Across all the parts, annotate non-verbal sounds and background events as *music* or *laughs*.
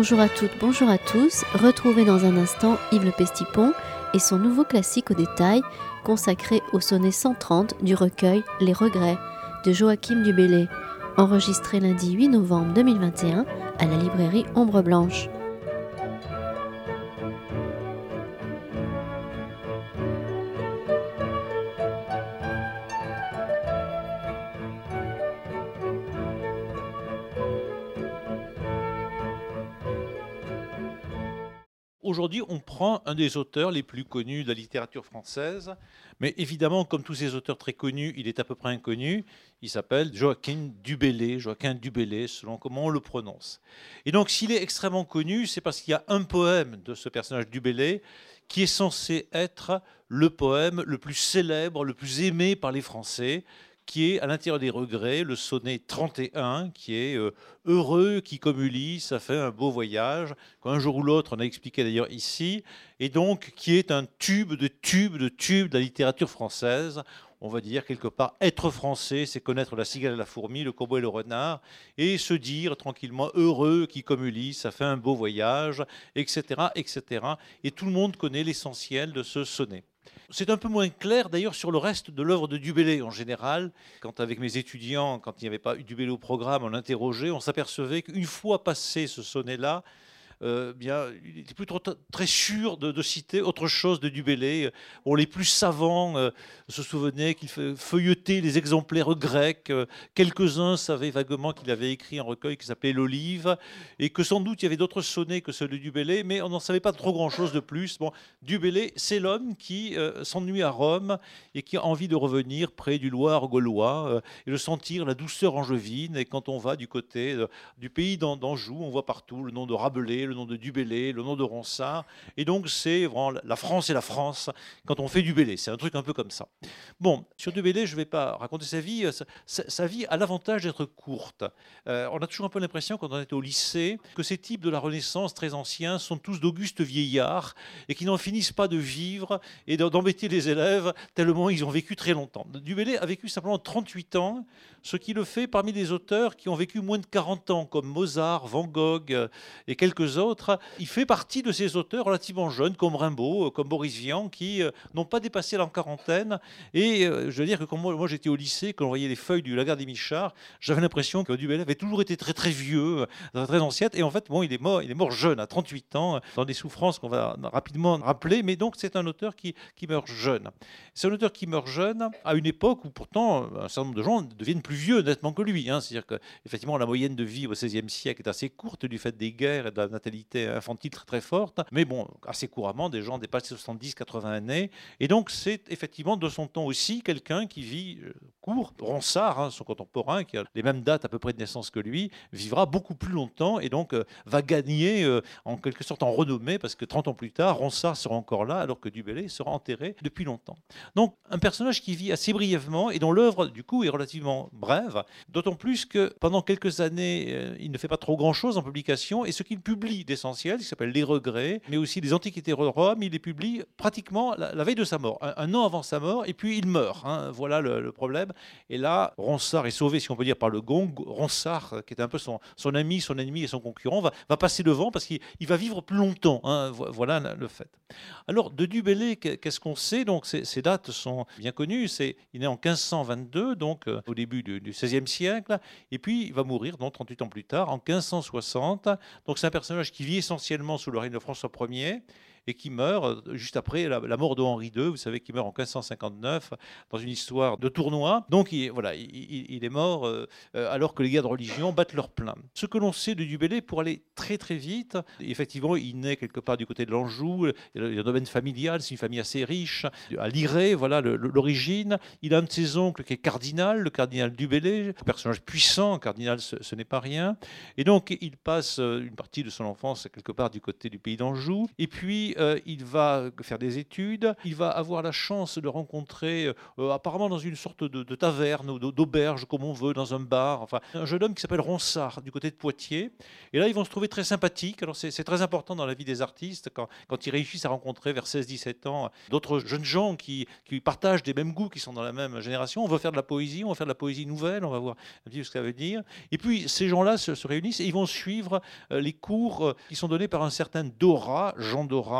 Bonjour à toutes, bonjour à tous. Retrouvez dans un instant Yves Le Pestipon et son nouveau classique au détail consacré au sonnet 130 du recueil Les Regrets de Joachim Dubélé, enregistré lundi 8 novembre 2021 à la librairie Ombre Blanche. Aujourd'hui, on prend un des auteurs les plus connus de la littérature française, mais évidemment, comme tous ces auteurs très connus, il est à peu près inconnu. Il s'appelle Joachim Dubélé, Joachim Dubélé, selon comment on le prononce. Et donc, s'il est extrêmement connu, c'est parce qu'il y a un poème de ce personnage Dubélé qui est censé être le poème le plus célèbre, le plus aimé par les Français, qui est à l'intérieur des regrets, le sonnet 31, qui est euh, heureux, qui comme Ulysse ça fait un beau voyage, qu'un jour ou l'autre, on a expliqué d'ailleurs ici, et donc qui est un tube de tube de tube de la littérature française. On va dire quelque part, être français, c'est connaître la cigale et la fourmi, le corbeau et le renard, et se dire tranquillement heureux, qui comme Ulysse, ça fait un beau voyage, etc., etc. Et tout le monde connaît l'essentiel de ce sonnet. C'est un peu moins clair d'ailleurs sur le reste de l'œuvre de Dubélé en général. Quand avec mes étudiants, quand il n'y avait pas Dubélé au programme, on l'interrogeait, on s'apercevait qu'une fois passé ce sonnet-là, euh, bien, il était plutôt très sûr de, citer autre chose de Dubélé. Bon, les plus savants euh, se souvenaient qu'il feuilletait les exemplaires grecs. Euh, quelques-uns savaient vaguement qu'il avait écrit un recueil qui s'appelait L'Olive, et que sans doute il y avait d'autres sonnets que ceux de Dubélé, mais on n'en savait pas trop grand-chose de plus. Bon, Dubélé, c'est l'homme qui s'ennuie à Rome et qui a envie de revenir près du Loire gaulois et de sentir la douceur angevine. Et quand on va du côté du pays d'Anjou, on voit partout le nom de Rabelais, le nom de Dubélé, le nom de Ronsard. Et donc, c'est vraiment la France et la France quand on fait Dubélé. C'est un truc un peu comme ça. Bon, sur Dubélé, je ne vais pas raconter sa vie. Sa, vie a l'avantage d'être courte. Euh, on a toujours un peu l'impression, quand on était au lycée, que ces types de la Renaissance très anciens sont tous d'augustes vieillards et qui n'en finissent pas de vivre et d'embêter les élèves tellement ils ont vécu très longtemps. Dubélé a vécu simplement 38 ans, ce qui le fait parmi les auteurs qui ont vécu moins de 40 ans, comme Mozart, Van Gogh euh, et quelques Il fait partie de ces auteurs relativement jeunes, comme Rimbaud, euh, comme Boris Vian, qui euh, n'ont pas dépassé la quarantaine. Et je veux dire que quand moi, j'étais au lycée, quand on voyait les feuilles du Lagarde des Michards, j'avais l'impression que Dubélé avait toujours été très très vieux, très ancien. Et en fait, bon, il est mort, il est mort jeune, à 38 ans, dans des souffrances qu'on va rapidement rappeler. Mais donc, c'est un auteur qui, meurt jeune. C'est un auteur qui meurt jeune à une époque où pourtant un certain nombre de gens deviennent plus vieux nettement que lui. Hein. C'est-à-dire qu'effectivement, la moyenne de vie au XVIe siècle est assez courte du fait des guerres et de la infantile très, très forte. Mais bon, assez couramment, des gens dépassent 70-80 années. Et donc, c'est effectivement de son temps aussi quelqu'un qui vit euh, court. Ronsard, hein, son contemporain, qui a les mêmes dates à peu près de naissance que lui, vivra beaucoup plus longtemps et donc euh, va gagner euh, en quelque sorte en renommée parce que 30 ans plus tard, Ronsard sera encore là alors que Dubélé sera enterré depuis longtemps. Donc, un personnage qui vit assez brièvement et dont l'œuvre, du coup, est relativement brève, d'autant plus que pendant quelques années, il ne fait pas trop grand-chose en publication, et ce qu'il publie d'essentiel, qui s'appelle Les Regrets, mais aussi Les Antiquités Rome, il les publie pratiquement la, veille de sa mort, un, an avant sa mort, et puis il meurt. Hein. voilà le, problème. Et là, Ronsard est sauvé, si on peut dire, par le gong. Ronsard, qui est un peu son, son ami, son ennemi et son concurrent, va, va passer devant parce qu'il va vivre plus longtemps. Hein. voilà le fait. Alors, de Dubélé, qu'est-ce qu'on sait? Donc, ces, dates sont bien connues. C'est, il est en 1522, donc euh, au début du, XVIe siècle, et puis il va mourir donc 38 ans plus tard, en 1560. Donc c'est un personnage qui vit essentiellement sous le règne de François Ier, et qui meurt euh, juste après la, mort de Henri II. Vous savez qu'il meurt en 1559 dans une histoire de tournoi. Donc il, voilà, il, est mort euh, euh, alors que les guerres de religion battent leur plein. Ce que l'on sait de Dubélé, pour aller très très vite, effectivement, il naît quelque part du côté de l'Anjou, le domaine familial, c'est une famille assez riche, à Liré, voilà l'origine. Il a un de ses oncles qui est cardinal, le cardinal Dubélé, un personnage puissant, cardinal ce, ce n'est pas rien. Et donc il passe une partie de son enfance quelque part du côté du pays d'Anjou. Et puis euh, il va faire des études. Il va avoir la chance de rencontrer, euh, apparemment dans une sorte de, taverne ou d'auberge, comme on veut, dans un bar, un jeune homme qui s'appelle Ronsard, du côté de Poitiers. Et là, ils vont se trouver très sympathiques. Alors, c'est très important dans la vie des artistes, quand, ils réussissent à rencontrer vers 16-17 ans d'autres jeunes gens qui, qui, partagent des mêmes goûts, qui sont dans la même génération. On veut faire de la poésie, on va faire de la poésie nouvelle, on va voir un petit peu ce que ça veut dire. Et puis, ces gens-là se, se, réunissent et ils vont suivre les cours qui sont donnés par un certain Dora, Jean Dora,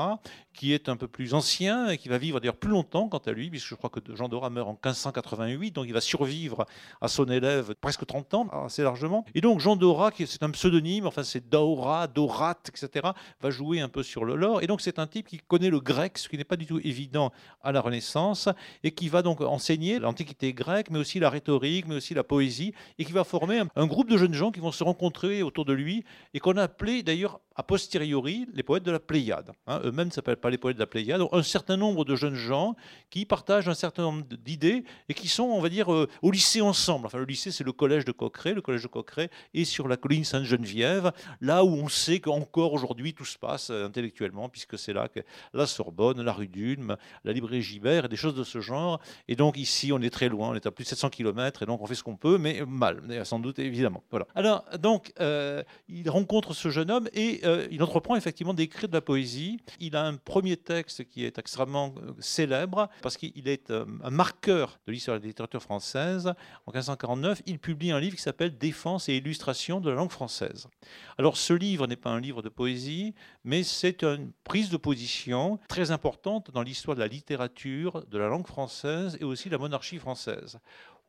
qui est un peu plus ancien et qui va vivre d'ailleurs plus longtemps quant à lui, puisque je crois que Jean Dora meurt en 1588, donc il va survivre à son élève presque 30 ans, assez largement. Et donc Jean Dora, qui c'est un pseudonyme, enfin c'est Daura, Dorat, etc., va jouer un peu sur le lore. Et donc c'est un type qui connaît le grec, ce qui n'est pas du tout évident à la Renaissance, et qui va donc enseigner l'Antiquité grecque, mais aussi la rhétorique, mais aussi la poésie, et qui va former un, groupe de jeunes gens qui vont se rencontrer autour de lui, et qu'on a appelé d'ailleurs a posteriori les poètes de la Pléiade. Hein. Eux-mêmes ne s'appellent pas les poètes de la Pléiade. Un certain nombre de jeunes gens qui partagent un certain nombre d'idées et qui sont, on va dire, euh, au lycée ensemble. Enfin, le lycée, c'est le collège de Coqueret. Le collège de Coqueret est sur la colline Sainte-Geneviève, là où on sait qu'encore aujourd'hui tout se passe euh, intellectuellement, puisque c'est là que la Sorbonne, la rue d'Ulm, la librairie Gibert et des choses de ce genre. Et donc ici, on est très loin, on est à plus de 700 km, et donc on fait ce qu'on peut, mais mal, sans doute, évidemment. Voilà. Alors, donc, euh, il rencontre ce jeune homme et il entreprend effectivement d'écrire de la poésie. Il a un premier texte qui est extrêmement euh, célèbre parce qu'il est euh, un marqueur de l'histoire de la littérature française. En 1549, il publie un livre qui s'appelle Défense et illustration de la langue française. Alors ce livre n'est pas un livre de poésie, mais c'est une prise de position très importante dans l'histoire de la littérature, de la langue française et aussi de la monarchie française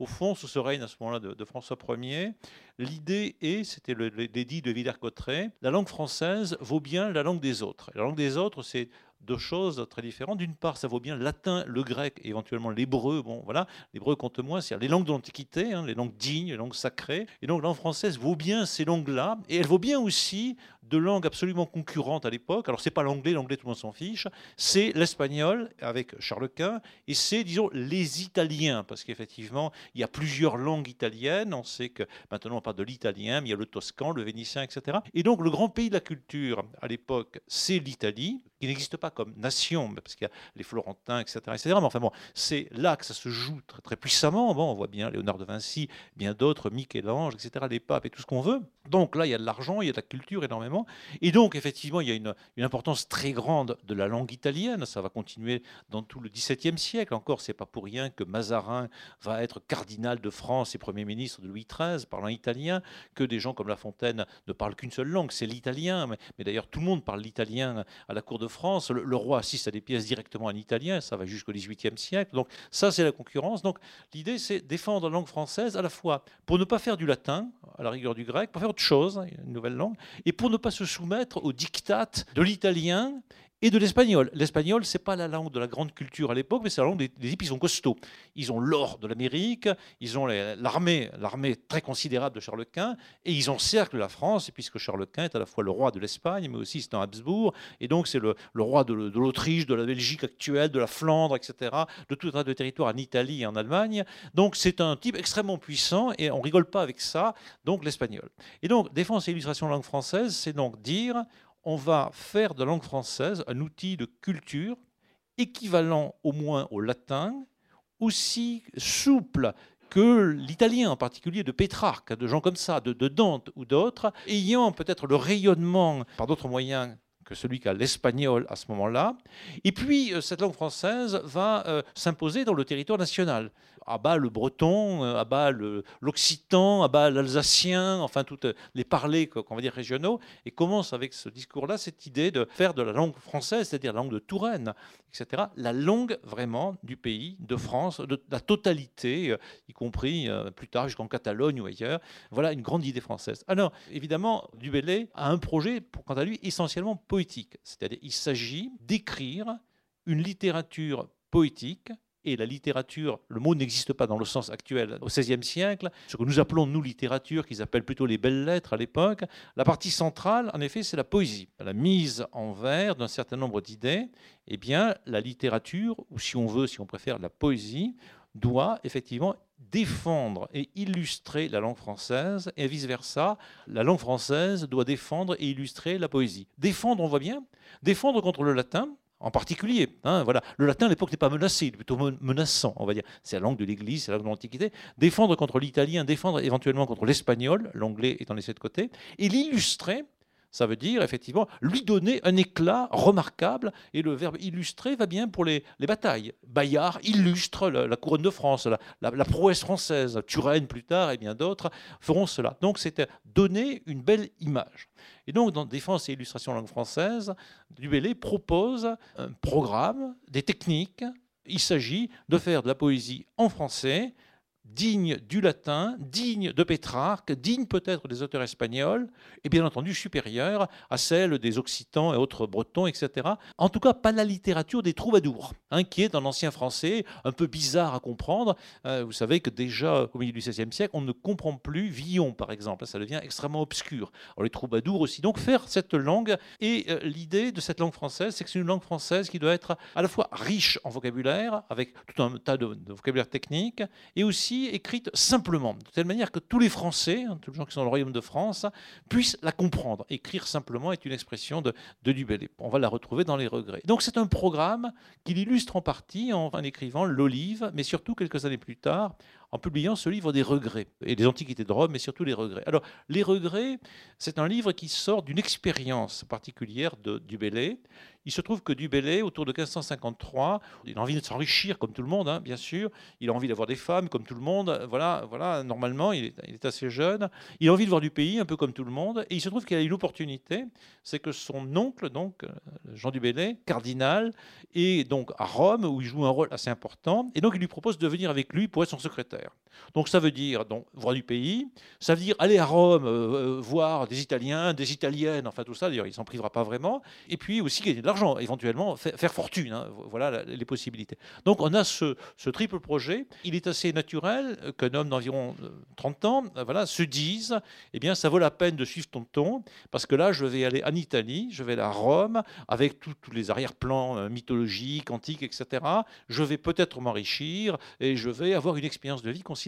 au fond, sous ce règne à ce moment-là de, François Ier, l'idée est, c'était l'édit de Villers-Cotterêts, la langue française vaut bien la langue des autres. la langue des autres, c'est deux choses très différentes. D'une part, ça vaut bien le latin, le grec, éventuellement l'hébreu. Bon, voilà, l'hébreu compte moins, c'est les langues de l'Antiquité, hein, les langues dignes, les langues sacrées. Et donc, la langue française vaut bien ces langues-là, et elle vaut bien aussi de langues absolument concurrentes à l'époque. Alors, c'est pas l'anglais, l'anglais tout le monde s'en fiche. C'est l'espagnol avec Charles Quint, et c'est, disons, les Italiens, parce qu'effectivement, il y a plusieurs langues italiennes. On sait que maintenant on parle de l'italien, mais il y a le toscan, le vénitien, etc. Et donc, le grand pays de la culture à l'époque, c'est l'Italie qui n'existe pas comme nation, parce qu'il y a les Florentins, etc. etc. Mais enfin bon, c'est là que ça se joue très, très puissamment. Bon, on voit bien Léonard de Vinci, bien d'autres, Michel-Ange, etc., les papes et tout ce qu'on veut. Donc là, il y a de l'argent, il y a de la culture énormément. Et donc, effectivement, il y a une, importance très grande de la langue italienne. Ça va continuer dans tout le XVIIe siècle. Encore, c'est pas pour rien que Mazarin va être cardinal de France et Premier ministre de Louis XIII, parlant italien, que des gens comme La Fontaine ne parlent qu'une seule langue, c'est l'italien. Mais, mais d'ailleurs, tout le monde parle l'italien à la cour de France. Le, roi assiste à des pièces directement en italien, ça va jusqu'au XVIIIe siècle. Donc ça, c'est la concurrence. Donc l'idée, c'est défendre la langue française à la fois pour ne pas faire du latin, à la rigueur du grec, pour faire autre chose, une nouvelle langue, et pour ne pas se soumettre aux dictats de l'italien et de l'espagnol. L'espagnol, c'est pas la langue de la grande culture à l'époque, mais c'est la langue des, des Ils sont costauds. Ils ont l'or de l'Amérique, ils ont l'armée, l'armée très considérable de Charles Quint, et ils encerclent la France, puisque Charles Quint est à la fois le roi de l'Espagne, mais aussi c'est un Habsbourg, et donc c'est le, roi de, l'Autriche, de la Belgique actuelle, de la Flandre, etc., de tout un tas de territoires en Italie et en Allemagne. Donc c'est un type extrêmement puissant, et on rigole pas avec ça, donc l'espagnol. Et donc, défense et illustration de langue française, c'est donc dire on va faire de la langue française un outil de culture équivalent au moins au latin, aussi souple que l'italien en particulier de Pétrarque, de gens comme ça, de, Dante ou d'autres, ayant peut-être le rayonnement par d'autres moyens que celui qu'a l'espagnol à ce moment-là. Et puis, euh, cette langue française va euh, s'imposer dans le territoire national à bas le breton, à bas l'occitan, à bas l'alsacien, enfin toutes les parlers qu'on va dire régionaux, et commence avec ce discours-là cette idée de faire de la langue française, c'est-à-dire la langue de Touraine, etc., la langue vraiment du pays, de France, de la totalité, euh, y compris euh, plus tard jusqu'en Catalogne ou ailleurs. Voilà une grande idée française. Alors, évidemment, Dubélé a un projet, quant à lui, essentiellement poétique, c'est-à-dire il s'agit d'écrire une littérature poétique et la littérature, le mot n'existe pas dans le sens actuel au XVIe siècle, ce que nous appelons, nous, littérature, qu'ils appellent plutôt les belles lettres à l'époque. La partie centrale, en effet, c'est la poésie. La mise en vers d'un certain nombre d'idées, eh bien, la littérature, ou si on veut, si on préfère, la poésie, doit effectivement défendre et illustrer la langue française et vice-versa, la langue française doit défendre et illustrer la poésie. Défendre, on voit bien, défendre contre le latin, en particulier. Hein, voilà. Le latin à l'époque n'est pas menacé, il est plutôt menaçant, on va dire. C'est la langue de l'Église, c'est la langue de l'Antiquité. Défendre contre l'italien, défendre éventuellement contre l'espagnol, l'anglais étant laissé de côté, et l'illustrer ça veut dire effectivement lui donner un éclat remarquable. Et le verbe illustrer va bien pour les, batailles. Bayard illustre la, couronne de France, la, prouesse française. Turenne plus tard et bien d'autres feront cela. Donc c'était donner une belle image. Et donc dans Défense et illustration langue française, Dubélé propose un programme, des techniques. Il s'agit de faire de la poésie en français digne du latin, digne de Pétrarque, digne peut-être des auteurs espagnols, et bien entendu supérieure à celle des Occitans et autres Bretons, etc. En tout cas, pas la littérature des troubadours, hein, qui est ancien français un peu bizarre à comprendre. Euh, vous savez que déjà au milieu du XVIe siècle, on ne comprend plus Villon, par exemple. Ça devient extrêmement obscur. Les troubadours aussi. Donc faire cette langue, et euh, l'idée de cette langue française, c'est que c'est une langue française qui doit être à la fois riche en vocabulaire, avec tout un tas de, de vocabulaire technique, et aussi écrite simplement, de telle manière que tous les Français, hein, tous les gens qui sont dans le royaume de France, puissent la comprendre. Écrire simplement est une expression de, de Dubélé. On va la retrouver dans les regrets. Donc c'est un programme qu'il illustre en partie en, en écrivant L'Olive, mais surtout quelques années plus tard en publiant ce livre des regrets, et des antiquités de Rome, mais surtout les regrets. Alors, les regrets, c'est un livre qui sort d'une expérience particulière de Dubélé. Il se trouve que Dubélé, autour de 1553, il a envie de s'enrichir comme tout le monde, hein, bien sûr. Il a envie d'avoir des femmes comme tout le monde. Voilà, voilà normalement, il est, assez jeune. Il a envie de voir du pays, un peu comme tout le monde. Et il se trouve qu'il a une opportunité, c'est que son oncle, donc Jean Dubélé, cardinal, est donc à Rome, où il joue un rôle assez important. Et donc, il lui propose de venir avec lui pour être son secrétaire. faire. Donc ça veut dire donc, voir du pays, ça veut dire aller à Rome, euh, euh, voir des Italiens, des Italiennes, enfin tout ça, d'ailleurs il s'en privera pas vraiment, et puis aussi gagner de l'argent, éventuellement faire, fortune, hein. voilà les possibilités. Donc on a ce, triple projet, il est assez naturel qu'un homme d'environ 30 euh, ans voilà, se dise, eh bien ça vaut la peine de suivre tonton, parce que là je vais aller en Italie, je vais aller à Rome, avec tous les arrière-plans mythologiques, antiques, etc. Je vais peut-être m'enrichir, et je vais avoir une expérience de vie considérable.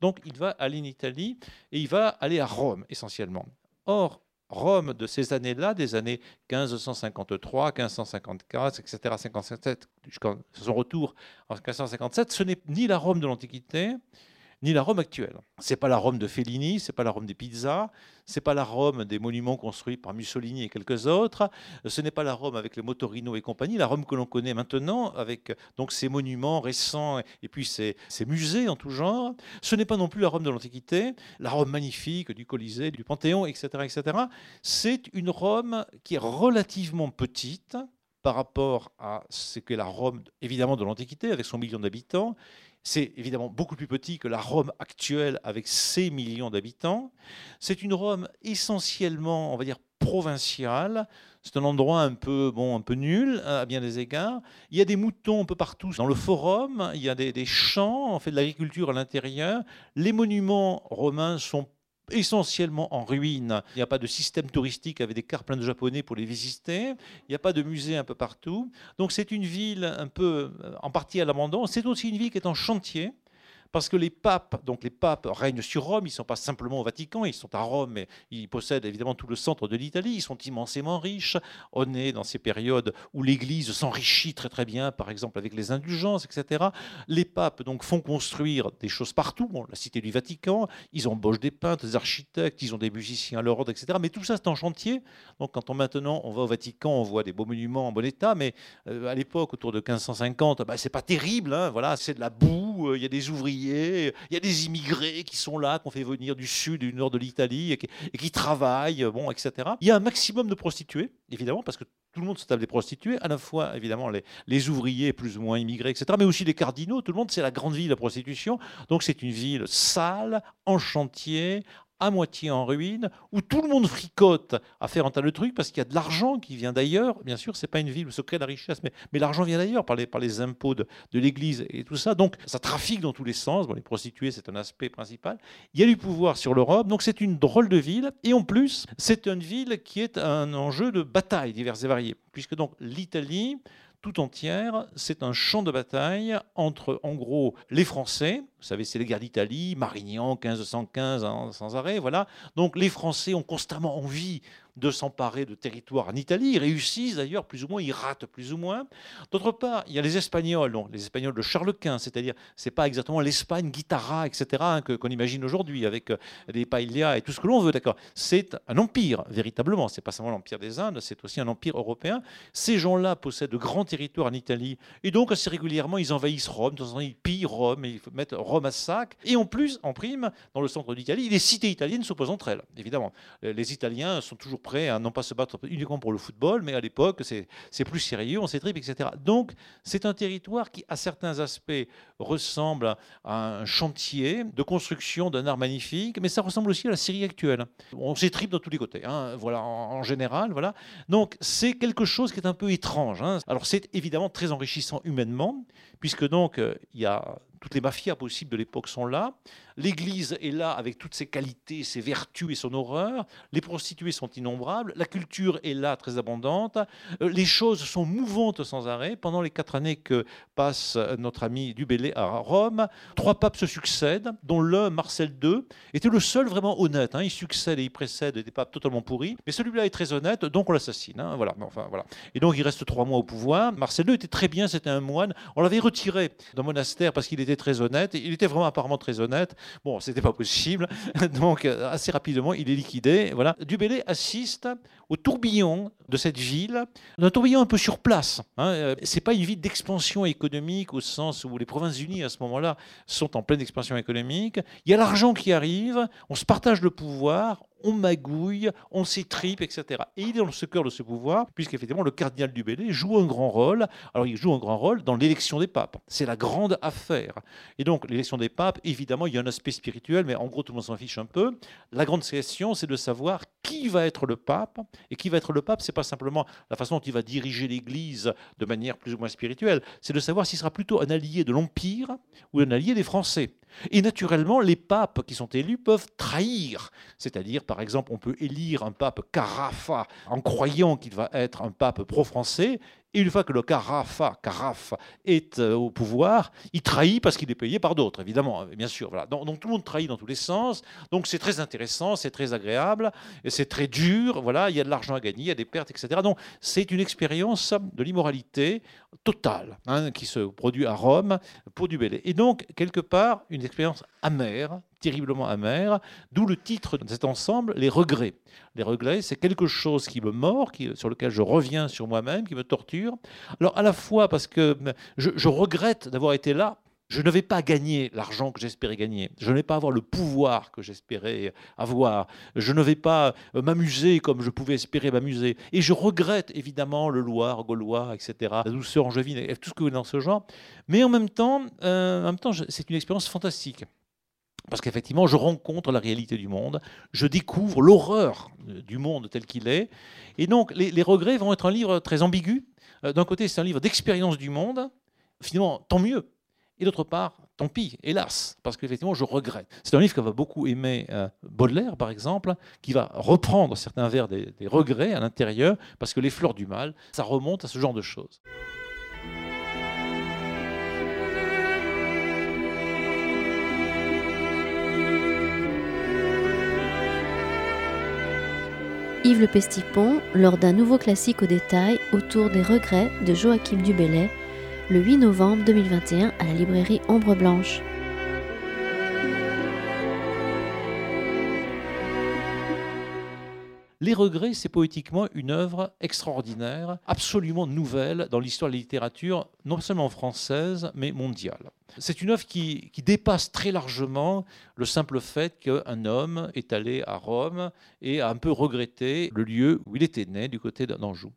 Donc il va aller en Italie et il va aller à Rome essentiellement. Or, Rome de ces années-là, des années 1553, 1554, etc., 57, jusqu'à son retour en 1557, ce n'est ni la Rome de l'Antiquité, ni la Rome actuelle. C'est pas la Rome de Fellini, c'est pas la Rome des pizzas, c'est pas la Rome des monuments construits par Mussolini et quelques autres, ce n'est pas la Rome avec les Motorino et compagnie, la Rome que l'on connaît maintenant avec donc ces monuments récents et puis ces, ces musées en tout genre. Ce n'est pas non plus la Rome de l'Antiquité, la Rome magnifique du Colisée, du Panthéon, etc., etc. C'est une Rome qui est relativement petite par rapport à ce qu'est la Rome évidemment de l'Antiquité avec son million d'habitants c'est évidemment beaucoup plus petit que la Rome actuelle avec ses millions d'habitants. C'est une Rome essentiellement, on va dire, provinciale. C'est un endroit un peu, bon, un peu nul à bien des égards. Il y a des moutons un peu partout dans le forum. Il y a des, des champs. On fait de l'agriculture à l'intérieur. Les monuments romains sont essentiellement en ruine. Il n'y a pas de système touristique avec des cars pleins de japonais pour les visiter. Il n'y a pas de musée un peu partout. Donc c'est une ville un peu euh, en partie à l'abandon. C'est aussi une ville qui est en chantier parce que les papes, donc les papes règnent sur Rome, ils ne sont pas simplement au Vatican, ils sont à Rome, mais ils possèdent évidemment tout le centre de l'Italie, ils sont immensément riches. On est dans ces périodes où l'Église s'enrichit très très bien, par exemple avec les indulgences, etc. Les papes donc font construire des choses partout, la cité du Vatican, ils embauchent des peintres, des architectes, ils ont des musiciens à leur ordre, etc. Mais tout ça c'est en chantier. Donc quand on maintenant on va au Vatican, on voit des beaux monuments en bon état, mais euh, à l'époque autour de 1550, bah, c'est pas terrible, hein, voilà, c'est de la boue, euh, il y a des ouvriers il y a des immigrés qui sont là, qu'on fait venir du sud et du nord de l'Italie et, qui, travaillent, bon, etc. Il y a un maximum de prostituées, évidemment, parce que tout le monde se tape des prostituées, à la fois évidemment les, les, ouvriers plus ou moins immigrés, etc., mais aussi les cardinaux, tout le monde, c'est la grande ville, la prostitution. Donc c'est une ville sale, en chantier, à moitié en ruine, où tout le monde fricote à faire un tas de trucs parce qu'il y a de l'argent qui vient d'ailleurs. Bien sûr, c'est pas une ville où se crée la richesse, mais, l'argent vient d'ailleurs par les, impôts de, de l'Église et tout ça. Donc ça trafique dans tous les sens. Bon, les prostituées, c'est un aspect principal. Il y a du pouvoir sur l'Europe, donc c'est une drôle de ville. Et en plus, c'est une ville qui est un enjeu de bataille diverses et variées, puisque donc l'Italie tout entière, c'est un champ de bataille entre, en gros, les Français, vous savez, c'est les guerres d'Italie, Marignan, 1515, hein, sans arrêt, voilà. Donc les Français ont constamment envie de s'emparer de territoires en Italie. Ils réussissent d'ailleurs plus ou moins, ils ratent plus ou moins. D'autre part, il y a les Espagnols, les Espagnols de Charles Quint, c'est-à-dire c'est pas exactement l'Espagne guitara, etc. Hein, que qu'on imagine aujourd'hui avec les euh, paellas et tout ce que l'on veut, d'accord. C'est un empire véritablement. C'est pas seulement l'empire des Indes, c'est aussi un empire européen. Ces gens-là possèdent de grands territoires en Italie et donc assez régulièrement ils envahissent Rome. Ils pillent Rome ils mettent Rome à sac. Et en plus, en prime, dans le centre d'Italie, les cités italiennes s'opposent entre elles. Évidemment, les Italiens sont toujours prêts à non pas se battre uniquement pour le football, mais à l'époque, c'est plus sérieux, on s'étripe, etc. Donc, c'est un territoire qui, à certains aspects, ressemble à un chantier de construction d'un art magnifique, mais ça ressemble aussi à la Syrie actuelle. On s'étripe dans tous les côtés, hein, voilà, en, général. Voilà. Donc, c'est quelque chose qui est un peu étrange. Hein. Alors, c'est évidemment très enrichissant humainement, puisque donc, euh, il y a toutes les mafias possibles de l'époque sont là. L'Église est là avec toutes ses qualités, ses vertus et son horreur. Les prostituées sont innombrables. La culture est là, très abondante. Euh, les choses sont mouvantes sans arrêt. Pendant les quatre années que passe notre ami Dubélé à Rome, trois papes se succèdent, dont l'un, Marcel II, était le seul vraiment honnête. Hein. Il succède et il précède des papes totalement pourris. Mais celui-là est très honnête, donc on l'assassine. Hein. Voilà. Enfin, voilà. Et donc il reste trois mois au pouvoir. Marcel II était très bien, c'était un moine. On l'avait retiré d'un monastère parce qu'il était très honnête. Il était vraiment apparemment très honnête. Bon, c'était pas possible. *laughs* Donc, euh, assez rapidement, il est liquidé. Voilà. Dubélé assiste au tourbillon de cette ville, un tourbillon un peu sur place. Hein. Euh, c'est pas une ville d'expansion économique au sens où les Provinces-Unies à ce moment-là sont en pleine expansion économique. Il y a l'argent qui arrive, on se partage le pouvoir, on magouille, on s'étripe, etc. Et il est dans ce cœur de ce pouvoir, puisqu'effectivement le cardinal du Bellay joue un grand rôle. Alors il joue un grand rôle dans l'élection des papes. C'est la grande affaire. Et donc l'élection des papes, évidemment, il y a un aspect spirituel, mais en gros tout le monde s'en fiche un peu. La grande question, c'est de savoir qui va être le pape. Et qui va être le pape, c'est pas simplement la façon dont il va diriger l'Église de manière plus ou moins spirituelle, c'est de savoir s'il sera plutôt un allié de l'Empire ou un allié des Français. Et naturellement, les papes qui sont élus peuvent trahir. C'est-à-dire, par exemple, on peut élire un pape Carafa en croyant qu'il va être un pape pro-français, et une fois que le Carafa, est euh, au pouvoir, il trahit parce qu'il est payé par d'autres, évidemment, bien sûr. Donc, tout le monde trahit dans tous les sens. Donc c'est très intéressant, c'est très agréable, c'est très dur. Voilà, il y a de l'argent à gagner, il y a des pertes, etc. Donc c'est une expérience de l'immoralité totale hein, qui se produit à Rome pour du Bellay. Et donc quelque part une expérience amère, terriblement amère, d'où le titre de cet ensemble, Les regrets. Regrets, c'est quelque chose qui me mord, qui, sur lequel je reviens sur moi-même, qui me torture. Alors à la fois parce que je, je regrette d'avoir été là, je ne vais pas gagner l'argent que j'espérais gagner. Je ne vais pas avoir le pouvoir que j'espérais avoir. Je ne vais pas euh, m'amuser comme je pouvais espérer m'amuser. Et je regrette évidemment le Loir, Gaulois, etc., la douceur angevine, tout ce que vous voulez dans ce genre. Mais en même temps, euh, en même temps c'est une expérience fantastique. Parce qu'effectivement, je rencontre la réalité du monde, je découvre l'horreur du monde tel qu'il est. Et donc, les, regrets vont être un livre très ambigu. Euh, d'un côté, c'est un livre d'expérience du monde. Finalement, tant mieux. Et d'autre part, tant pis, hélas, parce qu'effectivement, je regrette. C'est un livre que beaucoup aimer euh, Baudelaire, par exemple, qui va reprendre certains vers des regrets à l'intérieur, parce que les fleurs du mal, ça remonte à ce genre de choses. Yves Le Pestipon lors d'un nouveau classique au détail autour des regrets de Joachim Dubélé le 8 novembre 2021 à la librairie Ombre Blanche. Les regrets, c'est poétiquement une œuvre extraordinaire, absolument nouvelle dans l'histoire de la littérature, non seulement française, mais mondiale. C'est une œuvre qui, dépasse très largement le simple fait qu'un homme est allé à Rome et a un peu regretté le lieu où il était né, du côté d'Anjou.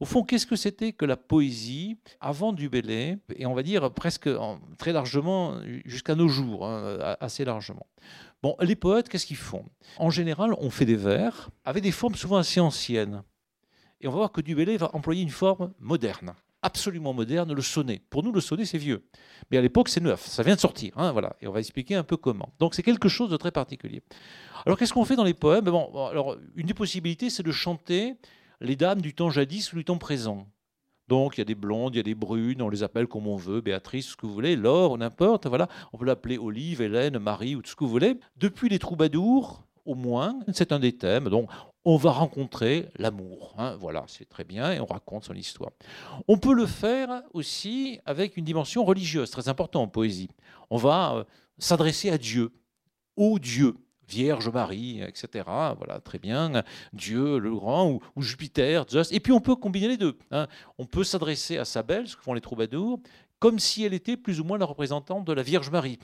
Au fond, qu'est-ce que c'était que la poésie avant du et on va dire presque très largement jusqu'à nos jours, hein, assez largement? Bon, les poètes, qu'est-ce qu'ils font? En général, on fait des vers avec des formes souvent assez anciennes. Et on va voir que Dubélé va employer une forme moderne, absolument moderne, le sonnet. Pour nous, le sonnet, c'est vieux. Mais à l'époque, c'est neuf. Ça vient de sortir. Hein, voilà. Et on va expliquer un peu comment. Donc, c'est quelque chose de très particulier. Alors, qu'est-ce qu'on fait dans les poèmes? Alors, Une des possibilités, c'est de chanter les dames du temps jadis ou du temps présent. Donc il y a des blondes, il y a des brunes, on les appelle comme on veut, Béatrice, ce que vous voulez, Laure, n'importe, voilà. On peut l'appeler Olive, Hélène, Marie ou tout ce que vous voulez. Depuis les troubadours, au moins, c'est un des thèmes. Donc on va rencontrer l'amour. Hein, voilà, c'est très bien, et on raconte son histoire. On peut le faire aussi avec une dimension religieuse, très importante en poésie. On va euh, s'adresser à Dieu, au Dieu. Vierge Marie, etc. Voilà, très bien. Dieu le grand ou, Jupiter, Zeus. Et puis on peut combiner les deux. Hein. On peut s'adresser à sa belle, ce que font les troubadours, comme si elle était plus ou moins la représentante de la Vierge Marie.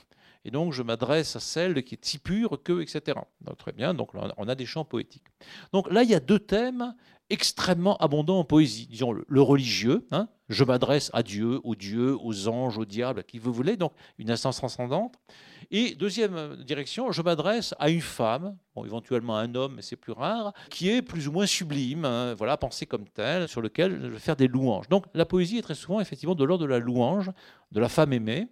Et donc je m'adresse à celle qui est si pure que, etc. très bien, donc on a des chants poétiques. Donc là, il y a deux thèmes extrêmement abondants en poésie. Disons le, religieux, hein. Je m'adresse à Dieu, aux dieux, aux anges, au diable, à qui vous voulez, donc une instance transcendante. Et deuxième direction, je m'adresse à une femme, bon, éventuellement un homme, mais c'est plus rare, qui est plus ou moins sublime, hein, voilà, pensée comme telle, sur lequel je vais faire des louanges. Donc la poésie est très souvent effectivement de l'ordre de la louange, de la femme aimée,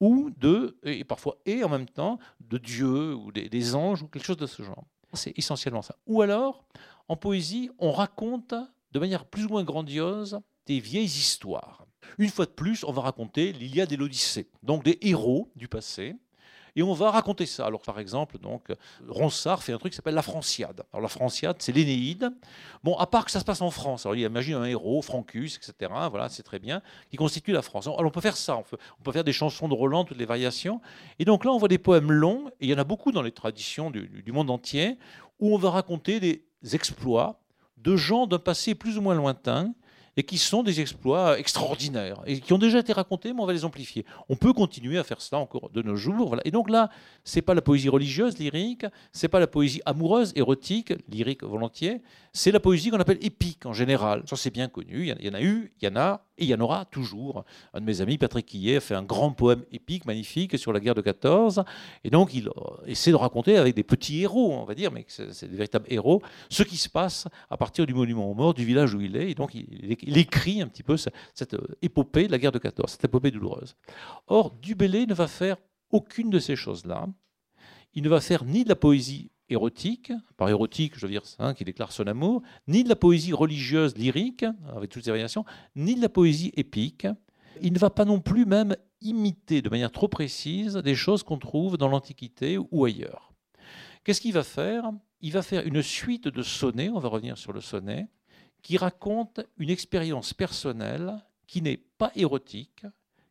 ou de, et parfois et en même temps, de Dieu ou des, anges ou quelque chose de ce genre. C'est essentiellement ça. Ou alors, en poésie, on raconte de manière plus ou moins grandiose des vieilles histoires. Une fois de plus, on va raconter l'Iliade et l'Odyssée, donc des héros du passé, et on va raconter ça. Alors, par exemple, donc, Ronsard fait un truc qui s'appelle la Franciade. Alors, la Franciade, c'est l'Énéide. Bon, à part que ça se passe en France. Alors, il imagine un héros, Francus, etc. Voilà, c'est très bien, qui constitue la France. Alors, on peut faire ça. On peut, faire des chansons de Roland, toutes les variations. Et donc, là, on voit des poèmes longs, et il y en a beaucoup dans les traditions du monde entier, où on va raconter des exploits de gens d'un passé plus ou moins lointain et qui sont des exploits extraordinaires et qui ont déjà été racontés, mais on va les amplifier. On peut continuer à faire ça encore de nos jours. Et donc là, c'est pas la poésie religieuse, lyrique, c'est pas la poésie amoureuse, érotique, lyrique volontiers, c'est la poésie qu'on appelle épique en général. Ça, c'est bien connu. Il y en a eu, il y en a, et il y en aura toujours. Un de mes amis, Patrick Quillet, a fait un grand poème épique, magnifique, sur la guerre de 14. Et donc, il euh, essaie de raconter avec des petits héros, on va dire, mais c'est des véritables héros, ce qui se passe à partir du monument aux morts, du village où il est. Et donc, il, écrit un petit peu cette, euh, épopée de la guerre de 14, cette épopée douloureuse. Or, Dubélé ne va faire aucune de ces choses-là. Il ne va faire ni de la poésie érotique, par érotique, je veux dire, hein, qui déclare son amour, ni de la poésie religieuse lyrique, avec toutes ses variations, ni de la poésie épique. Il ne va pas non plus même imiter de manière trop précise des choses qu'on trouve dans l'Antiquité ou ailleurs. Qu'est-ce qu'il va faire? Il va faire une suite de sonnets, on va revenir sur le sonnet, qui raconte une expérience personnelle qui n'est pas érotique,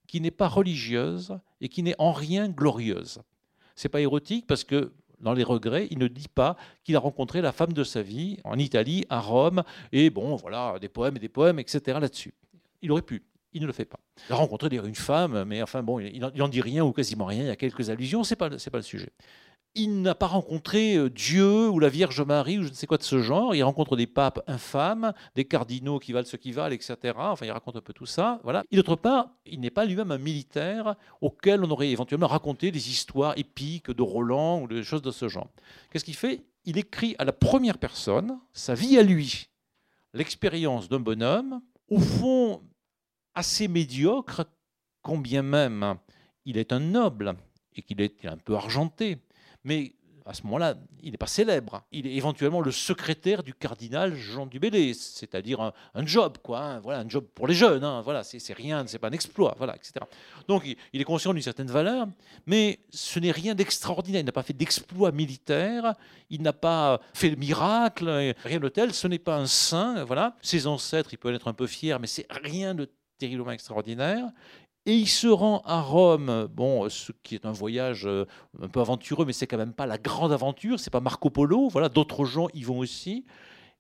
qui n'est pas religieuse et qui n'est en rien glorieuse. C'est pas érotique parce que dans les regrets, il ne dit pas qu'il a rencontré la femme de sa vie en Italie, à Rome, et bon, voilà, des poèmes et des poèmes, etc. là-dessus. Il aurait pu. Il ne le fait pas. Il a rencontré une femme, mais enfin bon, il n'en dit rien ou quasiment rien. Il y a quelques allusions, pas, c'est pas le sujet il n'a pas rencontré euh, Dieu ou la Vierge Marie ou je ne sais quoi de ce genre. Il rencontre des papes infâmes, des cardinaux qui valent ce qui valent, etc. Enfin, il raconte un peu tout ça. Voilà. Et d'autre part, il n'est pas lui-même un militaire auquel on aurait éventuellement raconté des histoires épiques de Roland ou des choses de ce genre. Qu'est-ce qu'il fait? Il écrit à la première personne sa vie à lui, l'expérience d'un bonhomme, au fond assez médiocre, combien même il est un noble et qu'il est un peu argenté mais à ce moment-là, il n'est pas célèbre. Il est éventuellement le secrétaire du cardinal Jean Dubélé, c'est-à-dire un, job, quoi. Hein. voilà, un job pour les jeunes. Hein, voilà, c'est rien, c'est pas un exploit, voilà, etc. Donc, il, est conscient d'une certaine valeur, mais ce n'est rien d'extraordinaire. Il n'a pas fait d'exploit militaire, il n'a pas fait de miracle, rien de tel. Ce n'est pas un saint, voilà. Ses ancêtres, il peut être un peu fier, mais c'est rien de terriblement extraordinaire. Et il se rend à Rome, bon, ce qui est un voyage euh, un peu aventureux, mais c'est quand même pas la grande aventure, c'est pas Marco Polo, voilà, d'autres gens y vont aussi.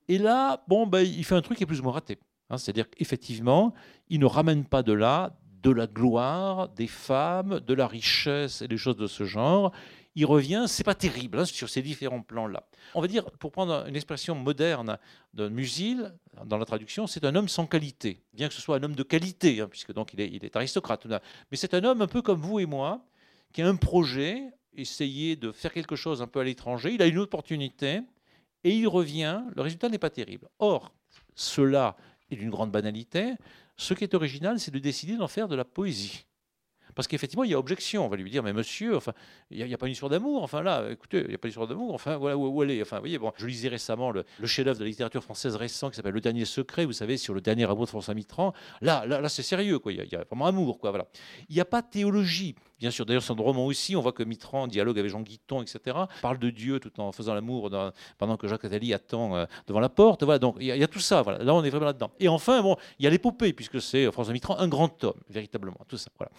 Et là, bon, ben, il fait un truc qui est plus ou moins raté. Hein, C'est-à-dire qu'effectivement, il ne ramène pas de là de la gloire, des femmes, de la richesse et des choses de ce genre il revient, c'est pas terrible hein, sur ces différents plans-là. On va dire, pour prendre une expression moderne de Musil, dans la traduction, c'est un homme sans qualité, bien que ce soit un homme de qualité, hein, puisque donc il est, est aristocrate. Mais c'est un homme un peu comme vous et moi, qui a un projet, essayer de faire quelque chose un peu à l'étranger, il a une opportunité, et il revient, le résultat n'est pas terrible. Or, cela est d'une grande banalité, ce qui est original, c'est de décider d'en faire de la poésie. Parce qu'effectivement, il y a objection. On va lui dire, mais monsieur, enfin, il n'y a, pas une histoire d'amour. Enfin là, écoutez, il n'y a pas une histoire d'amour. Enfin, voilà où, elle est. Enfin, vous voyez, bon, je lisais récemment le, chef-d'œuvre de la littérature française récent qui s'appelle Le Dernier Secret, vous savez, sur le dernier amour de François Mitterrand. Là, là, là c'est sérieux, quoi. Il y, a, vraiment amour, quoi. Voilà. Il n'y a pas de théologie. Bien sûr, d'ailleurs, le roman aussi, on voit que Mitterrand dialogue avec Jean Guiton, etc. Parle de Dieu tout en faisant l'amour pendant que Jacques Attali attend euh, devant la porte. Voilà, donc il y, a tout ça. Voilà. Là, on est vraiment là-dedans. Et enfin, bon, il y a l'épopée, puisque c'est François Mitterrand, un grand homme, véritablement. Tout ça. Voilà.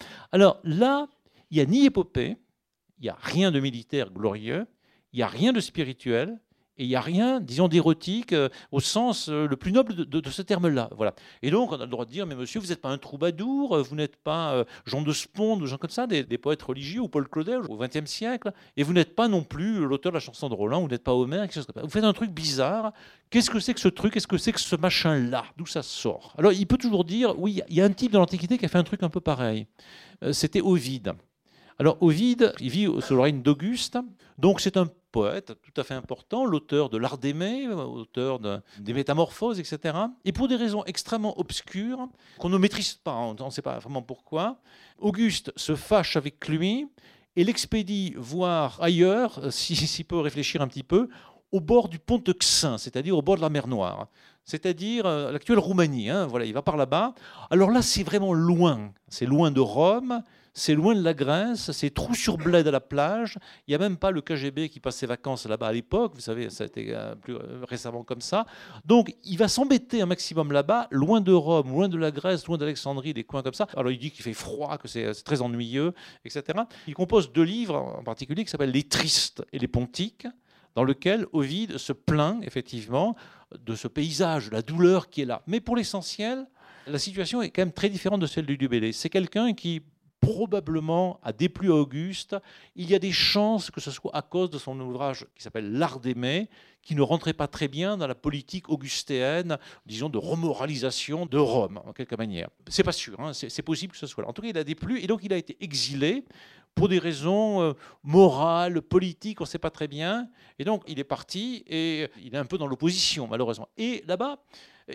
Là, il n'y a ni épopée, il n'y a rien de militaire glorieux, il n'y a rien de spirituel, et il n'y a rien, disons, d'érotique euh, au sens euh, le plus noble de, ce terme-là. Voilà. Et donc, on a le droit de dire, mais monsieur, vous n'êtes pas un troubadour, euh, vous n'êtes pas Jean de Sponde ou gens comme ça, des, poètes religieux, ou Paul Claudel au XXe siècle, et vous n'êtes pas non plus l'auteur de la chanson de Roland, vous n'êtes pas Homer, quelque chose comme ça. Vous faites un truc bizarre. Qu'est-ce que c'est que ce truc? Qu'est-ce que c'est que ce machin-là? D'où ça sort? Alors, il peut toujours dire, oui, il y a un type de l'Antiquité qui a fait un truc un peu pareil. C'était Ovide. Alors Ovide, il vit sous le règne d'Auguste, donc c'est un poète tout à fait important, l'auteur de l'Art d'aimer, auteur des Métamorphoses, etc. Et pour des raisons extrêmement obscures, qu'on ne maîtrise pas, on ne sait pas vraiment pourquoi, Auguste se fâche avec lui et l'expédie voir ailleurs, s'il peut réfléchir un petit peu, au bord du pont de Xin, c'est-à-dire au bord de la mer Noire, c'est-à-dire euh, l'actuelle Roumanie. Hein, voilà, il va par là-bas. Alors là, c'est vraiment loin. C'est loin de Rome, c'est loin de la Grèce, c'est trou sur bled à la plage. Il n'y a même pas le KGB qui passe ses vacances là-bas à l'époque. Vous savez, ça a été euh, plus euh, récemment comme ça. Donc, il va s'embêter un maximum là-bas, loin de Rome, loin de la Grèce, loin d'Alexandrie, des coins comme ça. Alors, il dit qu'il fait froid, que c'est très ennuyeux, etc. Il compose deux livres en particulier qui s'appellent Les Tristes et les Pontiques dans lequel Ovide se plaint effectivement de ce paysage, de la douleur qui est là. Mais pour l'essentiel, la situation est quand même très différente de celle du Dubélé. C'est quelqu'un qui probablement a déplu à Auguste. Il y a des chances que ce soit à cause de son ouvrage qui s'appelle L'art d'aimer, qui ne rentrait pas très bien dans la politique augustéenne, disons, de remoralisation de Rome, en quelque manière. C'est pas sûr, hein, c'est possible que ce soit là. En tout cas, il a déplu, et donc il a été exilé pour des raisons euh, morales, politiques, on ne sait pas très bien. Et donc, il est parti, et il est un peu dans l'opposition, malheureusement. Et là-bas,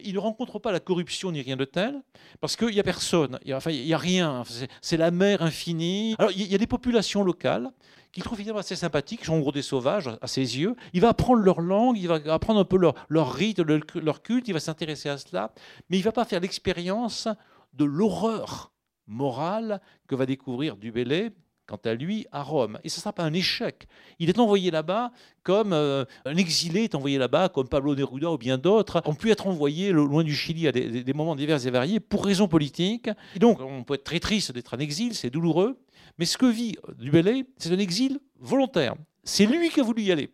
il ne rencontre pas la corruption ni rien de tel, parce qu'il n'y a personne, il n'y a, rien, c'est la mer infinie. Alors il y a des populations locales qu'il trouve finalement assez sympathiques, sont en gros des sauvages à ses yeux. Il va apprendre leur langue, il va apprendre un peu leur, leur rite, leur, culte, il va s'intéresser à cela, mais il ne va pas faire l'expérience de l'horreur morale que va découvrir Dubélé quant à lui, à Rome. Et ce ne sera pas un échec. Il est envoyé là-bas comme euh, un exilé est envoyé là-bas, comme Pablo Neruda ou bien d'autres, ont pu être envoyés loin du Chili à des, moments divers et variés pour raisons politiques. Et donc, on peut être très triste d'être en exil, c'est douloureux. Mais ce que vit Dubélé, c'est un exil volontaire. C'est lui qui a voulu y aller.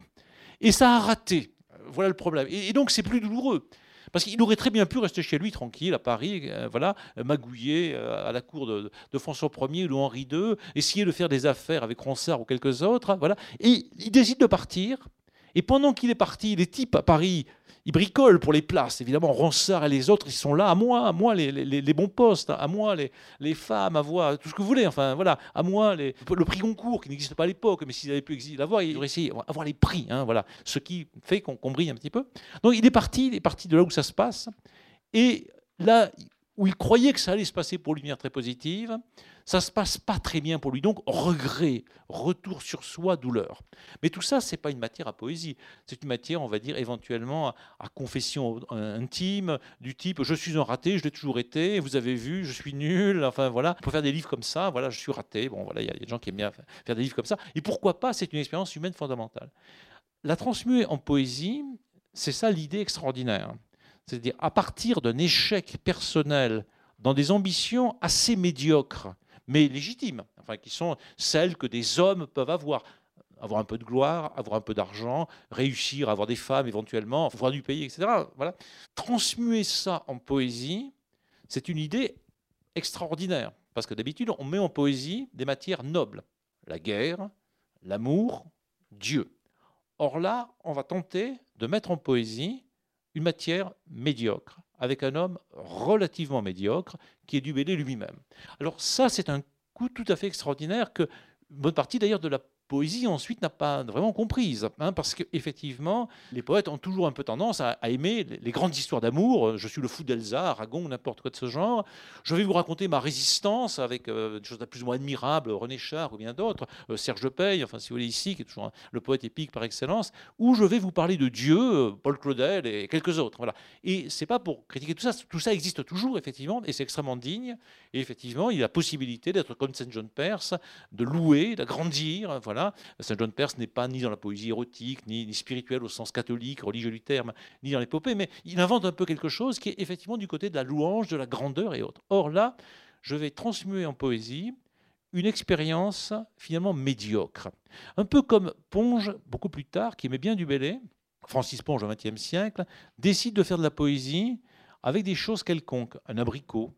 Et ça a raté. Voilà le problème. et donc, c'est plus douloureux. Parce qu'il aurait très bien pu rester chez lui tranquille à Paris, euh, voilà, magouiller euh, à la cour de, François Ier ou Henri II, essayer de faire des affaires avec Ronsard ou quelques autres, voilà. Et il décide de partir. Et pendant qu'il est parti, les types à Paris ils bricolent pour les places. Évidemment, Ronsard et les autres, ils sont là. À moi, moi les, bons postes, à moi les, femmes, à voir tout ce que vous voulez. Enfin, voilà, à moi les, le prix Goncourt qui n'existe pas à l'époque, mais s'il avait pu l'avoir, il aurait essayé d'avoir les prix. Hein, voilà, ce qui fait qu'on brille un petit peu. Donc, il est parti, il est parti de là où ça se passe. Et là où il croyait que ça allait se passer pour lui de manière très positive, ça se passe pas très bien pour lui. Donc, regret, retour sur soi, douleur. Mais tout ça, ce n'est pas une matière à poésie. C'est une matière, on va dire, éventuellement à, confession intime, du type je suis un raté, je l'ai toujours été, vous avez vu, je suis nul. Enfin, voilà. Peut faire des livres comme ça, voilà, je suis raté. Bon, voilà, il y a des gens qui aiment bien faire des livres comme ça. Et pourquoi pas C'est une expérience humaine fondamentale. La transmuer en poésie, c'est ça l'idée extraordinaire. C'est-à-dire, à partir d'un échec personnel dans des ambitions assez médiocres, mais légitimes, enfin, qui sont celles que des hommes peuvent avoir. Avoir un peu de gloire, avoir un peu d'argent, réussir à avoir des femmes éventuellement, avoir du pays, etc. Voilà. Transmuer ça en poésie, c'est une idée extraordinaire. Parce que d'habitude, on met en poésie des matières nobles. La guerre, l'amour, Dieu. Or là, on va tenter de mettre en poésie une matière médiocre avec un homme relativement médiocre qui est Dubélé lui-même. Alors ça, c'est un coup tout à fait extraordinaire que bonne partie d'ailleurs de la poésie ensuite n'a pas vraiment comprise, hein, parce qu'effectivement, les poètes ont toujours un peu tendance à, aimer les, grandes histoires d'amour. Je suis le fou d'Elsa, Aragon, n'importe quoi de ce genre. Je vais vous raconter ma résistance avec euh, des choses plus ou moins admirables, René Char ou bien d'autres, euh, Serge Pey, enfin si vous voulez ici, qui est toujours le poète épique par excellence, ou je vais vous parler de Dieu, euh, Paul Claudel et quelques autres. Voilà. Et c'est pas pour critiquer tout ça, tout ça existe toujours effectivement, et c'est extrêmement digne. Et effectivement, il y a la possibilité d'être comme Saint John Perse, de louer, d'agrandir. Voilà Saint John Perse n'est pas ni dans la poésie érotique, ni, spirituelle au sens catholique, religieux du terme, ni dans l'épopée, mais il invente un peu quelque chose qui est effectivement du côté de la louange, de la grandeur et autres. Or là, je vais transmuer en poésie une expérience finalement médiocre. Un peu comme Ponge, beaucoup plus tard, qui aimait bien du Bellay, Francis Ponge au XXe siècle, décide de faire de la poésie avec des choses quelconques, un abricot,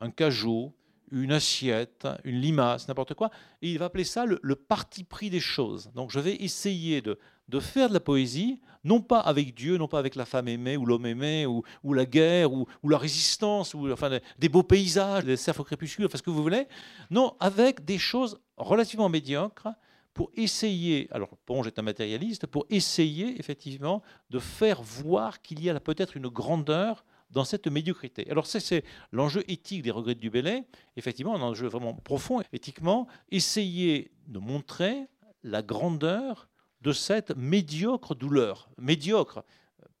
un cajot, une assiette, une limace, n'importe quoi. Et il va appeler ça le, parti pris des choses. Donc je vais essayer de, de, faire de la poésie, non pas avec Dieu, non pas avec la femme aimée ou l'homme aimé, ou, la guerre, ou, ou, la résistance, ou enfin, des beaux paysages, des cerfs au crépuscule, enfin ce que vous voulez. Non, avec des choses relativement médiocres pour essayer, alors Ponge est un matérialiste, pour essayer effectivement de faire voir qu'il y a peut-être une grandeur dans cette médiocrité. Alors c'est l'enjeu éthique des regrets du Bellay, effectivement un enjeu vraiment profond éthiquement, essayer de montrer la grandeur de cette médiocre douleur. Médiocre,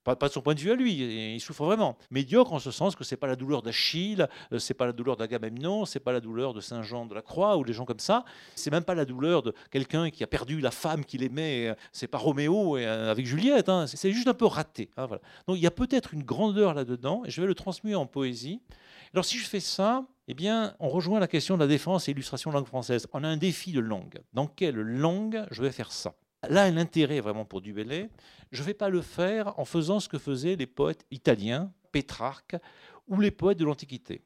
pas, de son point de vue à lui, il souffre vraiment. Médiocre en ce sens que c'est pas la douleur d'Achille, euh, c'est pas la douleur d'Agamemnon, c'est pas la douleur de Saint Jean de la Croix ou des gens comme ça. C'est même pas la douleur de quelqu'un qui a perdu la femme qu'il aimait. Euh, c'est pas Roméo euh, avec Juliette. Hein. C'est juste un peu raté. Hein. Donc il y a peut-être une grandeur là-dedans et je vais le transmuer en poésie. Alors si je fais ça, eh bien, on rejoint la question de la défense et illustration langue française. On a un défi de langue. Dans quelle langue je vais faire ça? Là, l'intérêt vraiment pour Dubélé, je ne vais pas le faire en faisant ce que faisaient les poètes italiens, Pétrarque, ou les poètes de l'Antiquité.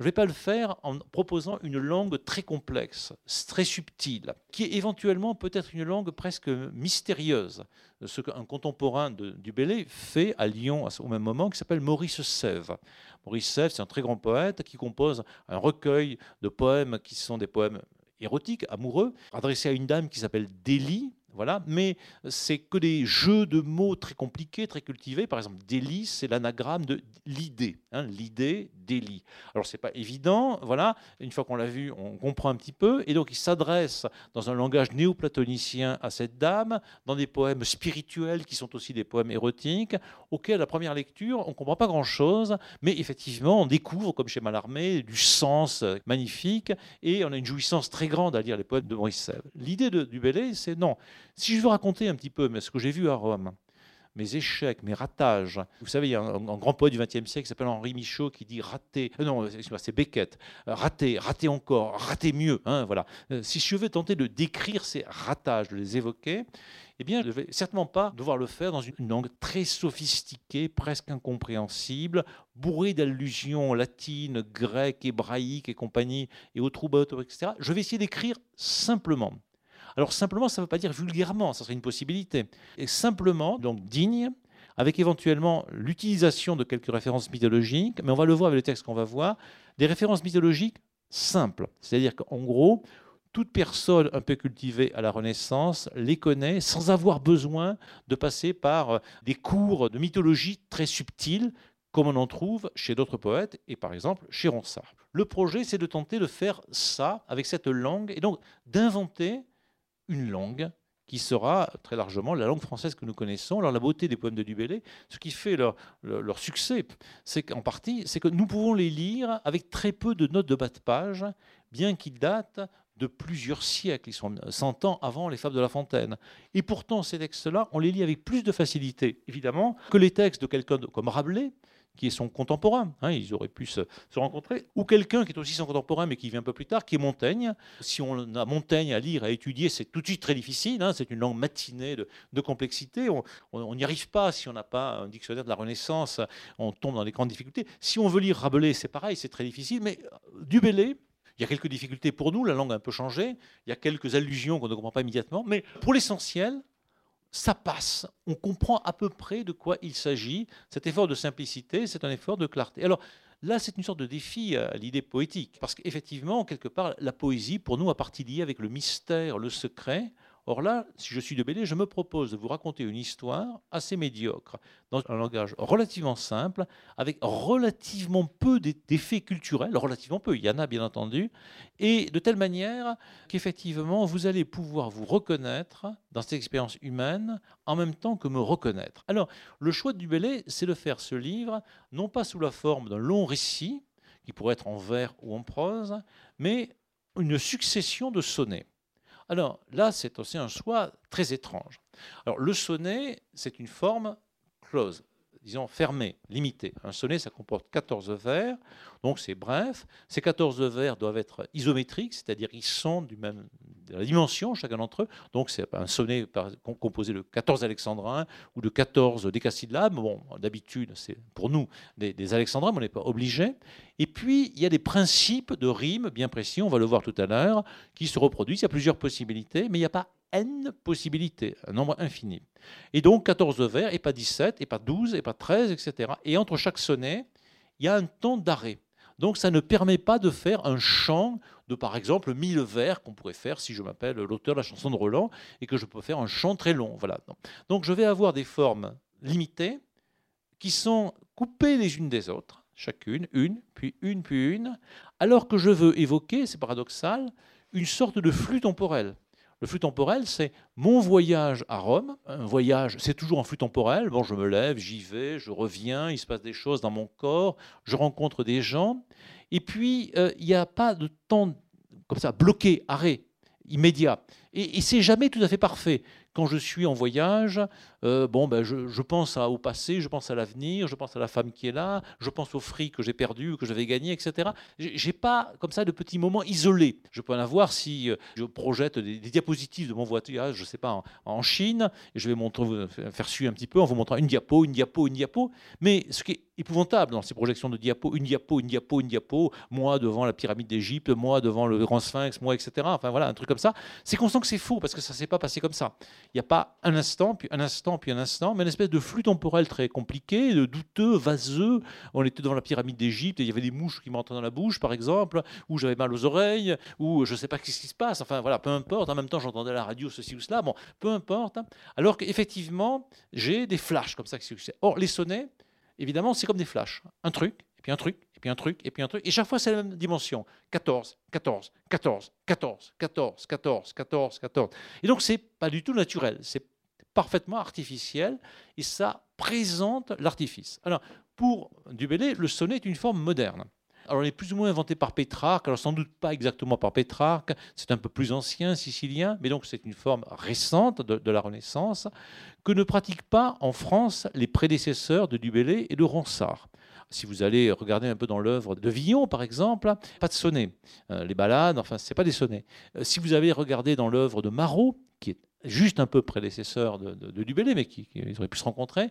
Je ne vais pas le faire en proposant une langue très complexe, très subtile, qui est éventuellement peut-être une langue presque mystérieuse. Ce qu'un contemporain de Dubélé fait à Lyon au même moment, qui s'appelle Maurice Sèvres. Maurice Sèvres, c'est un très grand poète qui compose un recueil de poèmes qui sont des poèmes érotiques, amoureux, adressés à une dame qui s'appelle Délie, voilà, mais c'est que des jeux de mots très compliqués, très cultivés. Par exemple, délice, c'est l'anagramme de l'idée, hein, l'idée, délit. Alors c'est pas évident, voilà. Une fois qu'on l'a vu, on comprend un petit peu, et donc il s'adresse dans un langage néoplatonicien à cette dame, dans des poèmes spirituels qui sont aussi des poèmes érotiques, auxquels à la première lecture on comprend pas grand-chose, mais effectivement on découvre, comme chez Mallarmé, du sens magnifique, et on a une jouissance très grande à lire les poèmes de Maurice. L'idée du Bellay, c'est non si je veux raconter un petit peu ce que j'ai vu à Rome, mes échecs, mes ratages. Vous savez, il y a un, grand poète du XXe siècle qui s'appelle Henri Michaud qui dit rater. Euh, non, c'est Beckett. Euh, rater, rater encore, rater mieux. Hein, voilà. Euh, si je veux tenter de décrire ces ratages, de les évoquer, eh bien, je ne vais certainement pas devoir le faire dans une langue très sophistiquée, presque incompréhensible, bourrée d'allusions latines, grecques, hébraïques et compagnie, et troubadours, etc. Je vais essayer d'écrire simplement. Alors simplement, ça ne veut pas dire vulgairement, ça serait une possibilité. Et simplement, donc digne, avec éventuellement l'utilisation de quelques références mythologiques, mais on va le voir avec le texte qu'on va voir, des références mythologiques simples. C'est-à-dire qu'en gros, toute personne un peu cultivée à la Renaissance les connaît sans avoir besoin de passer par euh, des cours de mythologie très subtils, comme on en trouve chez d'autres poètes, et par exemple chez Ronsard. Le projet, c'est de tenter de faire ça avec cette langue, et donc d'inventer une langue qui sera très largement la langue française que nous connaissons. Alors la beauté des poèmes de Dubélé, ce qui fait leur, leur, succès, c'est qu'en partie, c'est que nous pouvons les lire avec très peu de notes de bas de page, bien qu'ils datent de plusieurs siècles, ils sont 100 ans avant les Fables de La Fontaine. Et pourtant, ces textes-là, on les lit avec plus de facilité, évidemment, que les textes de quelqu'un comme Rabelais, qui est son contemporain, hein, ils auraient pu se, rencontrer, ou quelqu'un qui est aussi son contemporain mais qui vient un peu plus tard, qui est Montaigne. Si on a Montaigne à lire, à étudier, c'est tout de suite très difficile, hein, c'est une langue matinée de, complexité, on n'y arrive pas si on n'a pas un dictionnaire de la Renaissance, on tombe dans des grandes difficultés. Si on veut lire Rabelais, c'est pareil, c'est très difficile, mais euh, du Bellay, il y a quelques difficultés pour nous, la langue a un peu changé, il y a quelques allusions qu'on ne comprend pas immédiatement, mais pour l'essentiel, ça passe. On comprend à peu près de quoi il s'agit. Cet effort de simplicité, c'est un effort de clarté. Alors là, c'est une sorte de défi à l'idée poétique. Parce qu'effectivement, quelque part, la poésie, pour nous, a partie liée avec le mystère, le secret. Or là, si je suis de Bellé, je me propose de vous raconter une histoire assez médiocre, dans un langage relativement simple, avec relativement peu d'effets culturels, relativement peu, il y en a bien entendu, et de telle manière qu'effectivement, vous allez pouvoir vous reconnaître dans cette expérience humaine en même temps que me reconnaître. Alors, le choix de Dubélé, c'est de faire ce livre, non pas sous la forme d'un long récit, qui pourrait être en vers ou en prose, mais une succession de sonnets. Alors là, c'est aussi un choix très étrange. Alors le sonnet, c'est une forme close, disons fermée, limitée. Un sonnet, ça comporte 14 vers, donc c'est bref. Ces 14 vers doivent être isométriques, c'est-à-dire ils sont du même, de la dimension, chacun d'entre eux. Donc c'est un sonnet composé de 14 alexandrins ou de 14 décasyllabes. D'habitude, c'est pour nous des, alexandrins, mais on n'est pas obligé. Et puis, il y a des principes de rimes bien précis, on va le voir tout à l'heure, qui se reproduisent. Il y a plusieurs possibilités, mais il n'y a pas n possibilités, un nombre infini. Et donc 14 vers, et pas 17, et pas 12, et pas 13, etc. Et entre chaque sonnet, il y a un temps d'arrêt. Donc ça ne permet pas de faire un chant de, par exemple, 1000 vers qu'on pourrait faire si je m'appelle l'auteur de la chanson de Roland et que je peux faire un chant très long. Voilà. Donc je vais avoir des formes limitées qui sont coupées les unes des autres, chacune, une, puis une, puis une, alors que je veux évoquer, c'est paradoxal, une sorte de flux temporel. Le flux temporel, c'est mon voyage à Rome. Un voyage, c'est toujours un flux temporel. Bon, je me lève, j'y vais, je reviens, il se passe des choses dans mon corps, je rencontre des gens. Et puis, euh, il n'y a pas de temps comme ça, bloqué, arrêt, immédiat. Et, et c'est jamais tout à fait parfait. Quand je suis en voyage, euh, bon, ben, je, pense au passé, je pense à l'avenir, je pense à la femme qui est là, je pense aux fric que j'ai perdu, que j'avais gagné, etc. J'ai pas comme ça de petits moments isolés. Je peux en avoir si euh, je projette des, diapositives de mon voyage, je sais pas, en, Chine, et je vais montrer, faire suivre un petit peu en vous montrant une diapo, une diapo, une diapo. Mais ce qui est épouvantable dans ces projections de diapo, une diapo, une diapo, une diapo, moi devant la pyramide d'Égypte, moi devant le grand sphinx, moi, etc. Enfin voilà, un truc comme ça. C'est constant que c'est faux parce que ça s'est pas passé comme ça. Il n'y a pas un instant, puis un instant, puis un instant, mais une espèce de flux temporel très compliqué, douteux, vaseux. On était devant la pyramide d'Égypte et il y avait des mouches qui m'entraient dans la bouche, par exemple, ou j'avais mal aux oreilles, ou je ne sais pas ce qui se passe. Enfin voilà, peu importe. En même temps, j'entendais la radio, ceci ou cela. Bon, peu importe. Alors qu'effectivement, j'ai des flashs comme ça qui se Or, les sonnets, évidemment, c'est comme des flashs. Un truc, et puis un truc, et puis un truc, et puis un truc. Et chaque fois, c'est la même dimension. 14, 14, 14, 14, 14, 14, 14, 14. Et donc, c'est pas du tout naturel. C'est parfaitement artificiel et ça présente l'artifice. Alors, pour Dubélé, le sonnet est une forme moderne. Alors, il est plus ou moins inventé par Pétrarque, alors sans doute pas exactement par Pétrarque, c'est un peu plus ancien, sicilien, mais donc c'est une forme récente de, de, la Renaissance que ne pratiquent pas en France les prédécesseurs de Dubélé et de Ronsard. Si vous allez regarder un peu dans l'œuvre de Villon, par exemple, pas de sonnet. Euh, les ballades, enfin, c'est pas des sonnets. Euh, si vous avez regardé dans l'œuvre de Marot, qui est juste un peu prédécesseur de, de, Dubélé, mais qui, qui aurait pu se rencontrer,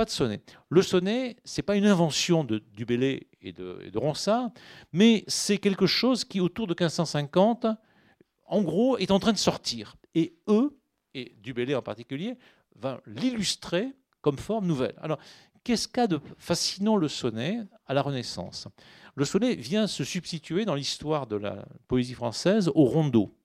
pas de sonnet. Le sonnet, c'est pas une invention de Dubélé et de, et Ronsard, mais c'est quelque chose qui, autour de 1550, en gros, est en train de sortir. Et eux, et Dubélé en particulier, va l'illustrer comme forme nouvelle. Alors, Qu'est-ce qu'a de fascinant le sonnet à la Renaissance? Le sonnet vient se substituer dans l'histoire de la poésie française au rondeau.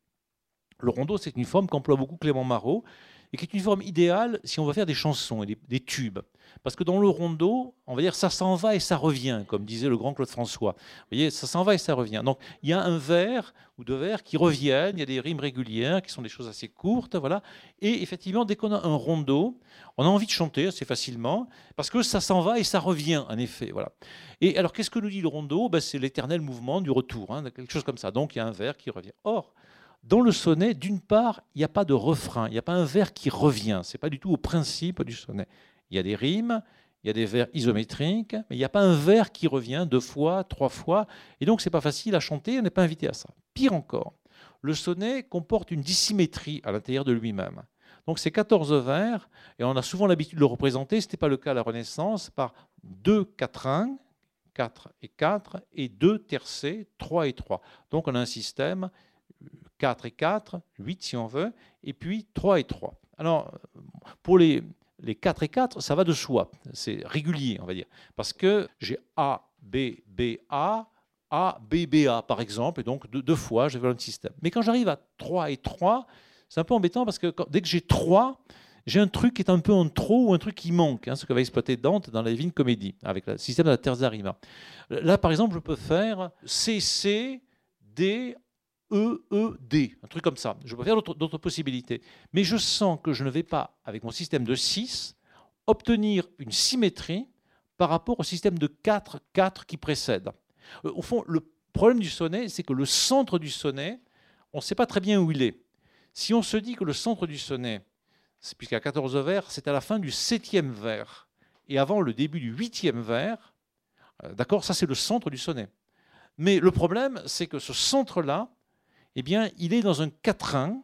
Le rondeau, c'est une forme qu'emploie beaucoup Clément Marot et qui est une forme idéale si on va faire des chansons et des, tubes. Parce que dans le rondeau, on va dire ça s'en va et ça revient, comme disait le grand Claude François. Vous voyez, ça s'en va et ça revient. Donc il y a un vers ou deux vers qui reviennent, il y a des rimes régulières qui sont des choses assez courtes, voilà. Et effectivement, dès qu'on a un rondeau, on a envie de chanter assez facilement parce que ça s'en va et ça revient, en effet, voilà. Et alors, qu'est-ce que nous dit le rondeau ben, C'est l'éternel mouvement du retour, hein, quelque chose comme ça. Donc il y a un vers qui revient. Or, dans le sonnet, d'une part, il n'y a pas de refrain, il n'y a pas un vers qui revient. Ce n'est pas du tout au principe du sonnet. Il y a des rimes, il y a des vers isométriques, mais il n'y a pas un vers qui revient deux fois, trois fois. Et donc, ce n'est pas facile à chanter, on n'est pas invité à ça. Pire encore, le sonnet comporte une dissymétrie à l'intérieur de lui-même. Donc, c'est 14 vers, et on a souvent l'habitude de le représenter, ce n'était pas le cas à la Renaissance, par deux quatrains, 4 et 4, et deux tercets, 3 et 3. Donc, on a un système 4 et 4, 8 si on veut, et puis 3 et 3. Alors, pour les, les 4 et 4, ça va de soi, c'est régulier, on va dire, parce que j'ai A, B, B, A, A, B, B, A, par exemple, et donc deux, fois, j'ai le système. Mais quand j'arrive à 3 et 3, C'est un peu embêtant parce que dès que j'ai trois, j'ai un truc qui est un peu en trop ou un truc qui manque, hein, ce que va exploiter Dante dans la Divine Comédie, avec le système de la terza rima. Là, par exemple, je peux faire CC, D, E, E, D, un truc comme ça. Je peux faire d'autres possibilités. Mais je sens que je ne vais pas, avec mon système de 6, obtenir une symétrie par rapport au système de 4, 4 qui précède. Euh, au fond, le problème du sonnet, c'est que le centre du sonnet, on ne sait pas très bien où il est. Si on se dit que le centre du sonnet, puisqu'il y a 14 vers, c'est à la fin du septième vers et avant le début du huitième vers, euh, d'accord, ça c'est le centre du sonnet. Mais le problème, c'est que ce centre-là, eh bien, il est dans un quatrain,